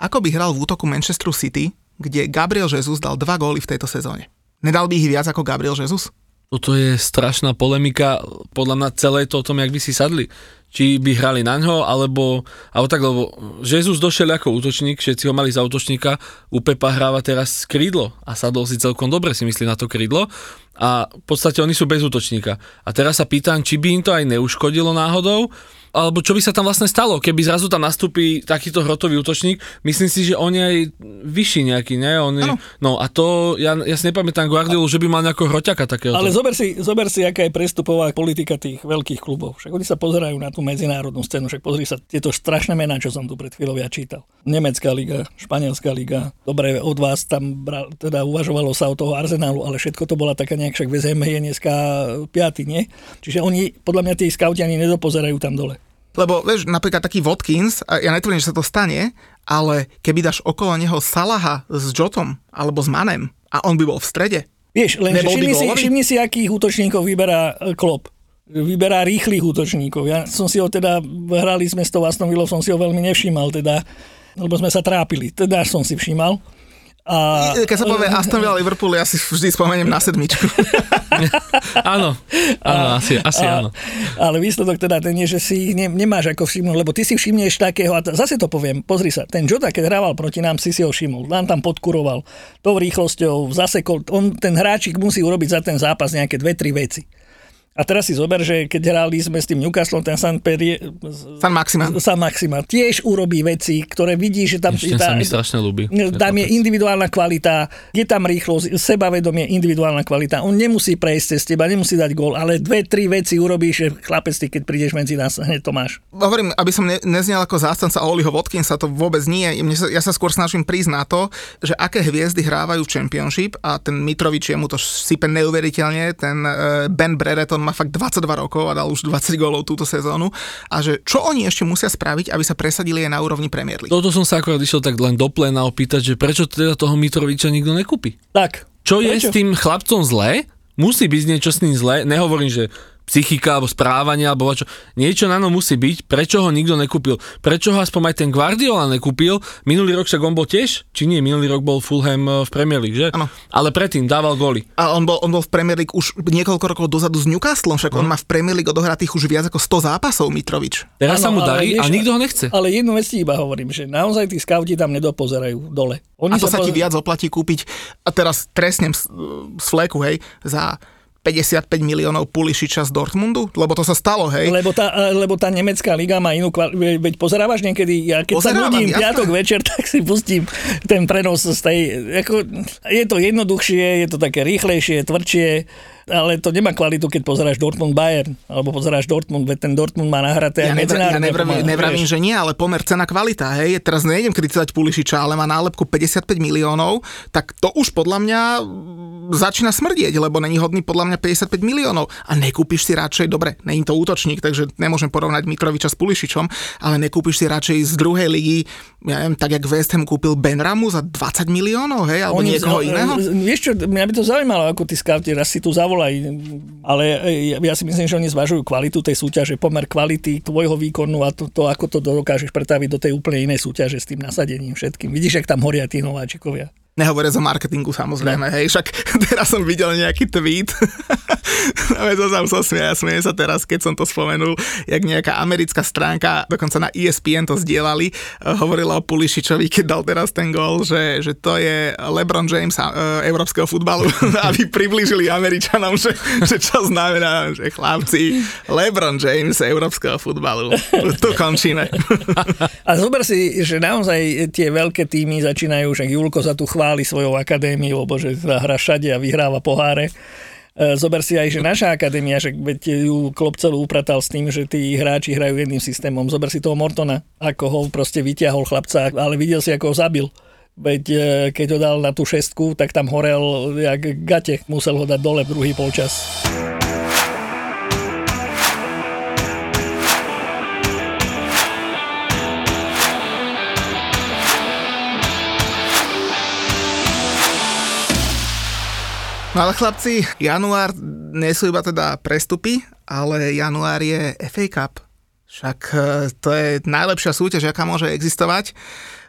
Speaker 3: ako by hral v útoku Manchesteru City, kde Gabriel Jesus dal dva góly v tejto sezóne. Nedal by ich viac ako Gabriel Jesus?
Speaker 5: Toto je strašná polemika, podľa mňa celé to o tom, jak by si sadli. Či by hrali na ňo, alebo, alebo tak, lebo Jesus došiel ako útočník, všetci ho mali za útočníka, u Pepa hráva teraz krídlo a sadol si celkom dobre, si myslí na to krídlo a v podstate oni sú bez útočníka. A teraz sa pýtam, či by im to aj neuškodilo náhodou, alebo čo by sa tam vlastne stalo, keby zrazu tam nastúpi takýto hrotový útočník, myslím si, že on je aj vyšší nejaký, ne? On je, no a to, ja, ja si nepamätám Guardiolu, že by mal nejakého hroťaka takého.
Speaker 4: Ale zober si, zober si, aká je prestupová politika tých veľkých klubov. Však oni sa pozerajú na tú medzinárodnú scénu, však pozri sa tieto strašné mená, čo som tu pred chvíľou ja čítal. Nemecká liga, španielská liga, dobre, od vás tam bral, teda uvažovalo sa o toho Arsenálu, ale všetko to bola taká nejak, však VZM je dneska piaty, nie? Čiže oni, podľa mňa, tí skauti ani nedopozerajú tam dole.
Speaker 3: Lebo, vieš, napríklad taký Watkins, ja netvrdím, že sa to stane, ale keby dáš okolo neho Salaha s Jotom alebo s Manem a on by bol v strede,
Speaker 4: Vieš, len všimni si, všimni si, akých útočníkov vyberá e, Klopp. Vyberá rýchlych útočníkov. Ja som si ho teda, hrali sme s tou Aston Villou, som si ho veľmi nevšímal, teda, lebo sme sa trápili. Teda som si všímal. A,
Speaker 3: Keď sa povie Aston Villa Liverpool, ja si vždy spomeniem na sedmičku.
Speaker 5: Áno, áno, asi, asi
Speaker 4: a,
Speaker 5: áno.
Speaker 4: Ale výsledok teda ten je, že si ich ne, nemáš ako všimnúť, lebo ty si všimneš takého, a t- zase to poviem, pozri sa, ten Jota, keď hrával proti nám, si si ho všimol, len tam podkuroval, tou rýchlosťou, zasekol, on, ten hráčik musí urobiť za ten zápas nejaké dve, tri veci. A teraz si zober, že keď hrali sme s tým Newcastle, ten San Perie,
Speaker 3: San Maxima.
Speaker 4: San Maxima tiež urobí veci, ktoré vidí, že tam...
Speaker 5: Ešte sa mi strašne ľúbi.
Speaker 4: Tam je individuálna kvalita, je tam rýchlosť, sebavedomie, individuálna kvalita. On nemusí prejsť cez teba, nemusí dať gól, ale dve, tri veci urobíš, že chlapec, ty keď prídeš medzi nás, hneď to máš.
Speaker 3: Hovorím, aby som ne, neznel ako zástanca Oliho Watkinsa, to vôbec nie. Mne sa, ja sa skôr snažím prísť na to, že aké hviezdy hrávajú v Championship a ten Mitrovič mu to sype neuveriteľne, ten uh, Ben Brereton má fakt 22 rokov a dal už 20 gólov túto sezónu a že čo oni ešte musia spraviť, aby sa presadili aj na úrovni Premier League.
Speaker 5: Toto som sa akorát išiel tak len do plena opýtať, že prečo teda toho Mitroviča nikto nekúpi?
Speaker 4: Tak.
Speaker 5: Čo je
Speaker 4: Prečo?
Speaker 5: s tým chlapcom zlé? Musí byť niečo s ním zlé. Nehovorím, že psychika alebo správanie alebo čo. Niečo na ňom musí byť. Prečo ho nikto nekúpil? Prečo ho aspoň aj ten Guardiola nekúpil? Minulý rok však on bol tiež? Či nie? Minulý rok bol Fulham eh, v Premier League, že?
Speaker 3: Áno.
Speaker 5: Ale predtým dával góly.
Speaker 3: A on bol, on bol v Premier League už niekoľko rokov dozadu s Newcastlom, však on má v Premier League odohratých už viac ako 100 zápasov Mitrovič.
Speaker 5: Teraz sa
Speaker 4: Áno,
Speaker 5: mu darí a nikto ho nechce.
Speaker 4: Ale jednu vec ti iba hovorím, že naozaj tí skauti tam nedopozerajú dole. Oni
Speaker 3: A to sa ti
Speaker 4: poz-
Speaker 3: viac oplatí kúpiť, a teraz trestnem z, z fleku, hej, za 55 miliónov Pulišiča z Dortmundu? Lebo to sa stalo, hej.
Speaker 4: Lebo tá, lebo tá nemecká liga má inú kvalitu. Veď pozerávaš niekedy, ja keď
Speaker 3: Pozerávam,
Speaker 4: sa nudím piatok večer, tak si pustím ten prenos z tej... Ako, je to jednoduchšie, je to také rýchlejšie, tvrdšie, ale to nemá kvalitu, keď pozeráš Dortmund Bayern, alebo pozeráš Dortmund, veď ten Dortmund má nahraté
Speaker 3: Ja,
Speaker 4: aj
Speaker 3: nevra, ja nevravím, nevravím, že nie, ale pomer cena kvalita, hej. Teraz nejdem kritizovať Pulišiča, ale má nálepku 55 miliónov, tak to už podľa mňa začína smrdieť, lebo není hodný podľa mňa 55 miliónov. A nekúpiš si radšej, dobre, není to útočník, takže nemôžem porovnať Mitroviča s Pulišičom, ale nekúpiš si radšej z druhej ligy, ja neviem, tak jak West Ham kúpil Benramu za 20 miliónov, hej, alebo
Speaker 4: Oni-
Speaker 3: niekoho iného.
Speaker 4: e, Vieš čo, mňa by to zaujímalo, ako tí scouti, raz si tu zavolaj, ale e, ja, ja si myslím, že oni zvažujú kvalitu tej súťaže, pomer kvality tvojho výkonu a to, to, ako to dokážeš pretaviť do tej úplne inej súťaže s tým nasadením všetkým. Vidíš, ak tam horia tí nováčikovia.
Speaker 3: Nehovoriac o marketingu samozrejme, hej, však teraz som videl nejaký tweet, som sa smieja, smieje sa teraz, keď som to spomenul, jak nejaká americká stránka, dokonca na E ESPN to zdieľali, eh, hovorila o Pulišičovi, keď dal teraz ten gól, že, že to je LeBron James eh, európskeho futbalu, aby priblížili Američanom, že, že čo znamená, že chlapci, LeBron James európskeho futbalu. Tu končíme.
Speaker 4: A zober si, že naozaj tie veľké týmy začínajú, že Julko sa tu chváli svojou akadémiou, lebo že hra všade a vyhráva poháre. E, Zober si aj, že naša akadémia, že veď ju klop celú upratal s tým, že tí hráči hrajú jedným systémom. Zober si toho Mortona, ako ho proste vyťahol chlapca, ale videl si, ako ho zabil. Veď e, keď ho dal na tú šestku, tak tam horel jak gate. Musel ho dať dole v druhý polčas.
Speaker 3: No ale chlapci, január nie sú iba teda prestupy, ale január je FA Cup. Však e, to je najlepšia súťaž, aká môže existovať.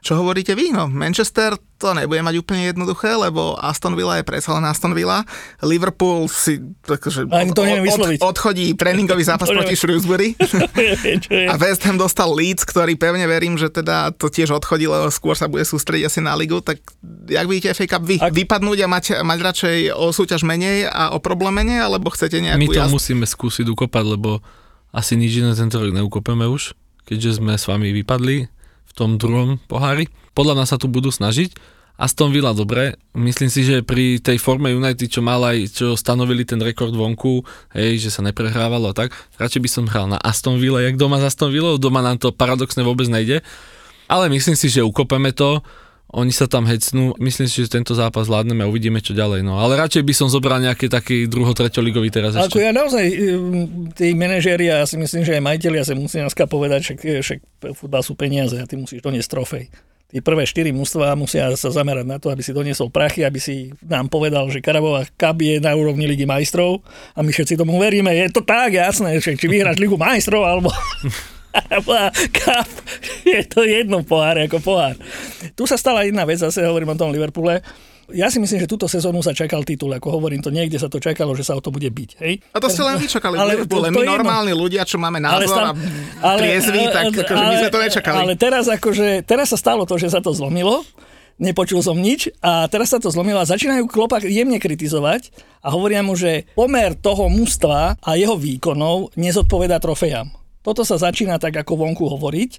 Speaker 3: Čo hovoríte vy? No, Manchester to nebude mať úplne jednoduché, lebo Aston Villa je predsa len Aston Villa. Liverpool si takže
Speaker 4: to vysloviť.
Speaker 3: odchodí tréningový zápas
Speaker 4: To
Speaker 3: proti. Shrewsbury. A West Ham dostal Leeds, ktorý pevne verím, že teda to tiež odchodí, lebo skôr sa bude sústrediť asi na ligu. Tak jak vidíte FA Cup vy?
Speaker 4: Ak-
Speaker 3: Vypadnúť a mať, mať radšej o súťaž menej a o problém menej, alebo chcete
Speaker 5: My
Speaker 3: nejakú
Speaker 5: to
Speaker 3: jazdu?
Speaker 5: musíme skúsiť ukopať, lebo asi nič iné tento rok neukopeme už, keďže sme s vami vypadli v tom druhom pohári. Podľa nás sa tu budú snažiť. Aston Villa dobre, myslím si, že pri tej forme United, čo mal aj, čo stanovili ten rekord vonku, hej, že sa neprehrávalo a tak, radšej by som hral na Aston Villa, jak doma z Aston Villa, doma nám to paradoxne vôbec nejde. Ale myslím si, že ukopeme to, oni sa tam hecnú, myslím si, že tento zápas zvládneme a uvidíme, čo ďalej. No. Ale radšej by som zobral nejaký taký druho, treťoligový teraz
Speaker 4: Ako
Speaker 5: ešte.
Speaker 4: ja naozaj, um, tí manažéri, ja si myslím, že aj majiteľia sa musí dneska povedať, však, však futbal sú peniaze a ty musíš doniesť trofej. Tí prvé štyri mužstva musia sa zamerať na to, aby si doniesol prachy, aby si nám povedal, že Karabová Cup je na úrovni Ligy majstrov a my všetci tomu veríme. Je to tak, jasné, že či vyhráš Ligu majstrov, alebo... Cup je to jedno pohár ako pohár. Tu sa stala jedna vec, zase hovorím o tom Liverpoole. Ja si myslím, že túto sezónu sa čakal titul, ako hovorím to, niekde sa to čakalo, že sa o to bude byť. Hej?
Speaker 3: A to ste len vyčakali
Speaker 4: Ale to- to
Speaker 3: My
Speaker 4: je jedno.
Speaker 3: normálni ľudia, čo máme názor
Speaker 4: stan-
Speaker 3: a triezví, tak akože my sme to nečakali.
Speaker 4: Ale teraz, akože, teraz sa stalo to, že sa to zlomilo, nepočul som nič a teraz sa to zlomilo a začínajú Klopa jemne kritizovať a hovoria mu, že pomer toho mužstva a jeho výkonov nezodpoveda trofejám. Toto sa začína tak ako vonku hovoriť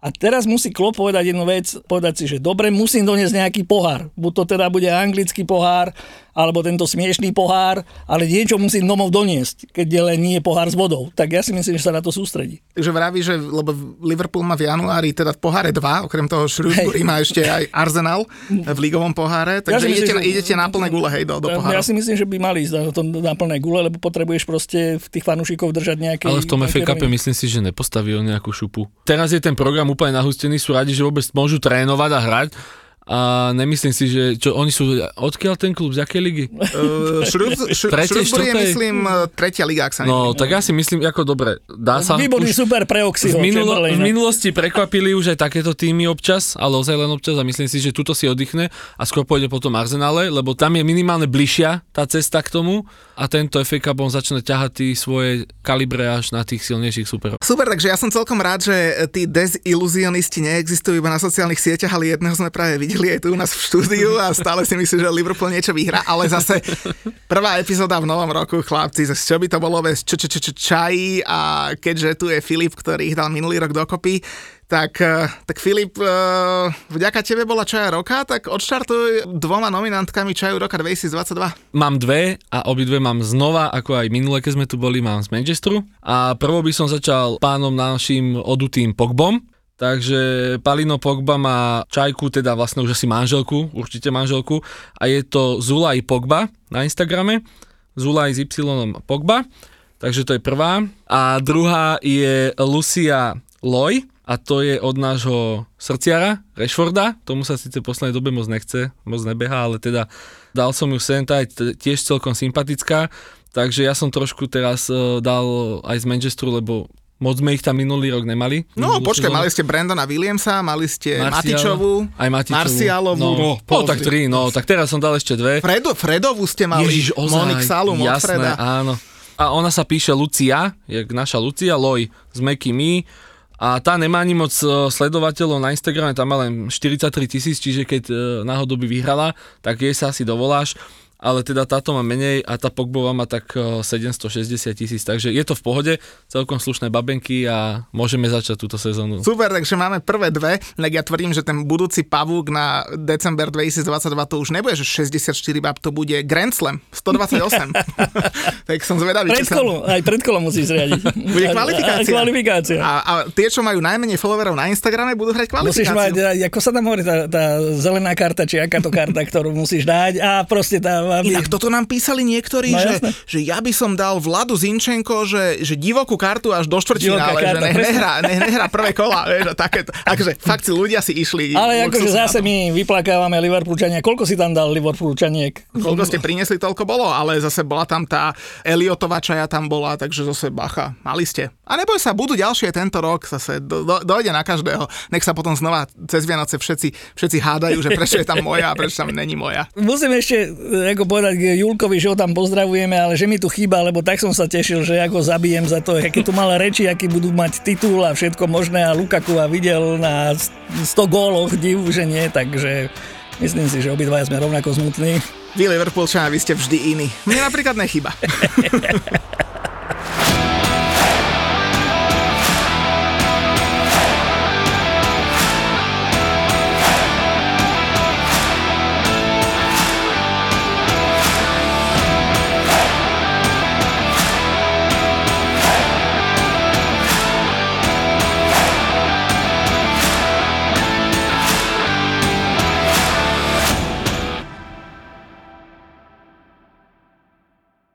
Speaker 4: a teraz musí Klopp povedať jednu vec, povedať si, že dobre, musím doniesť nejaký pohár. Buď to teda bude anglický pohár, alebo tento smiešný pohár, ale niečo musím domov doniesť, keď je len nie pohár s vodou. Tak ja si myslím, že sa na to sústredí.
Speaker 3: Takže vraví, že lebo Liverpool má v januári teda v poháre 2, okrem toho Shrewsbury má ešte aj Arsenal v ligovom poháre, takže
Speaker 4: si
Speaker 3: idete,
Speaker 4: myslím,
Speaker 3: na- idete na plné gule, hej, do, do
Speaker 4: Ja,
Speaker 3: pohára.
Speaker 4: ja si myslím, že by mali ísť na, to, na plné gule, lebo potrebuješ proste v tých fanúšikov držať nejaké...
Speaker 5: Ale v tom FA Cupe myslím si, že nepostavil nejakú šupu. Teraz je ten program úplne nahustený, sú radi, že vôbec môžu trénovať a hrať. A nemyslím si, že čo, oni sú, odkiaľ ten klub, z akej ligy?
Speaker 3: Uh,
Speaker 5: Tretie,
Speaker 3: Shrewsbury je, myslím, uh, tretia liga, ak sa
Speaker 5: No,
Speaker 3: nemýlim.
Speaker 5: tak ja si myslím, ako dobre, dá sa...
Speaker 4: Výborný
Speaker 5: už-
Speaker 4: super pre Oxyho,
Speaker 5: v, minulo, v minulosti prekvapili už aj takéto týmy občas, ale ozaj len občas a myslím si, že tuto si oddychne a skôr pôjde potom Arsenále, lebo tam je minimálne bližšia tá cesta k tomu a tento FA Cup on začne ťahať tí svoje kalibre až na tých silnejších superov.
Speaker 3: Super, takže ja som celkom rád, že tí deziluzionisti neexistujú iba na sociálnych sieťach, ale jedného sme práve videli aj tu u nás v štúdiu a stále si myslím, že Liverpool niečo vyhrá, ale zase prvá epizóda v novom roku, chlapci, zase čo by to bolo bez č- č- č- čají a keďže tu je Filip, ktorý ich dal minulý rok dokopy, tak, eh, tak Filip, eh, vďaka tebe bola čaja roka, tak odštartuj dvoma nominantkami čaju roka 2022.
Speaker 5: Mám dve a obidve mám znova, ako aj minule, keď sme tu boli, mám z Manchesteru. A prvo by som začal pánom našim odutým Pogbom. Takže Palino Pogba má čajku, teda vlastne už asi manželku, určite manželku. A je to Zulaj Pogba na Instagrame. Zulaj s Y Pogba. Takže to je prvá. A druhá je Lucia Loy. A to je od nášho srdciara, Rashforda. Tomu sa síce v poslednej dobe moc nechce, moc nebeha, ale teda dal som ju sem, tá je tiež celkom sympatická. Takže ja som trošku teraz uh, dal aj z Manchesteru, lebo moc sme ich tam minulý rok nemali.
Speaker 3: No, počkaj,
Speaker 5: sezónu.
Speaker 3: mali ste Brandona Williamsa, mali ste
Speaker 5: Martial-
Speaker 3: Matičovú,
Speaker 5: aj Matičovú.
Speaker 3: Marcialovú.
Speaker 5: No, no, no tak tri, no, tak teraz som dal ešte dve.
Speaker 3: Fredo, Fredovú ste mali,
Speaker 5: Ježiš, ozaj,
Speaker 3: Monik Salum od
Speaker 5: jasné,
Speaker 3: Freda.
Speaker 5: áno. A ona sa píše Lucia, jak naša Lucia, Loj s Meky Mi. A tá nemá ani moc e, sledovateľov na Instagrame, tam má len 43 tisíc, čiže keď e, náhodou by vyhrala, tak jej sa asi dovoláš. Ale teda táto má menej a tá Pogbova má tak e, 760 tisíc, takže je to v pohode, celkom slušné babenky a môžeme začať túto sezónu.
Speaker 3: Super, takže máme prvé dve, tak ja tvrdím, že ten budúci pavúk na december 2022 to už nebude, že 64 bab, to bude Grand Slam, 128. tak som zvedavý, či sa...
Speaker 4: Predkolo, aj predkolo musíš zriadiť.
Speaker 3: Bude kvalifikácia.
Speaker 4: A, kvalifikácia.
Speaker 3: A, a tie, čo majú najmenej followerov na Instagrame, budú hrať
Speaker 4: Musíš mať,
Speaker 3: kvalifikáciu.
Speaker 4: ako sa tam hovorí, tá, tá zelená karta, či aká to karta, ktorú musíš dať a proste tá... Aby...
Speaker 3: Inak toto nám písali niektorí,
Speaker 4: No,
Speaker 3: že,
Speaker 4: jasné.
Speaker 3: že ja by som dal Vladu Zinčenko, že, že divokú kartu až do štvrťfinále,
Speaker 4: Divoká
Speaker 3: že
Speaker 4: karta,
Speaker 3: ne,
Speaker 4: presne.
Speaker 3: nehrá, ne, nehrá prvé kola, vieš, a takéto. Takže fakt si ľudia si išli.
Speaker 4: Ale akože zase my vyplakávame Liverpoolčania. Koľko si tam dal Liverpoolčaniek?
Speaker 3: Koľko ste priniesli, toľko bolo, ale zase bola tam tá Eliotová čaja tam bola, takže zase bacha, mali ste. A neboj sa, budú ďalšie tento rok, zase do, do, dojde na každého. Nech sa potom znova cez Vianoce všetci, všetci hádajú, že prečo je tam moja a prečo tam není moja.
Speaker 4: Musím ešte e, ako povedať Julkovi, že ho tam pozdravujeme, ale že mi tu chýba, lebo tak som sa tešil, že ako zabijem za to, aké tu malé reči, aký budú mať titul a všetko možné a Lukaku a videl na 100 góloch div, že nie, takže myslím si, že obidvaja sme rovnako smutní.
Speaker 3: Vy Liverpoolčania, vy ste vždy iní. Mne napríklad nechyba.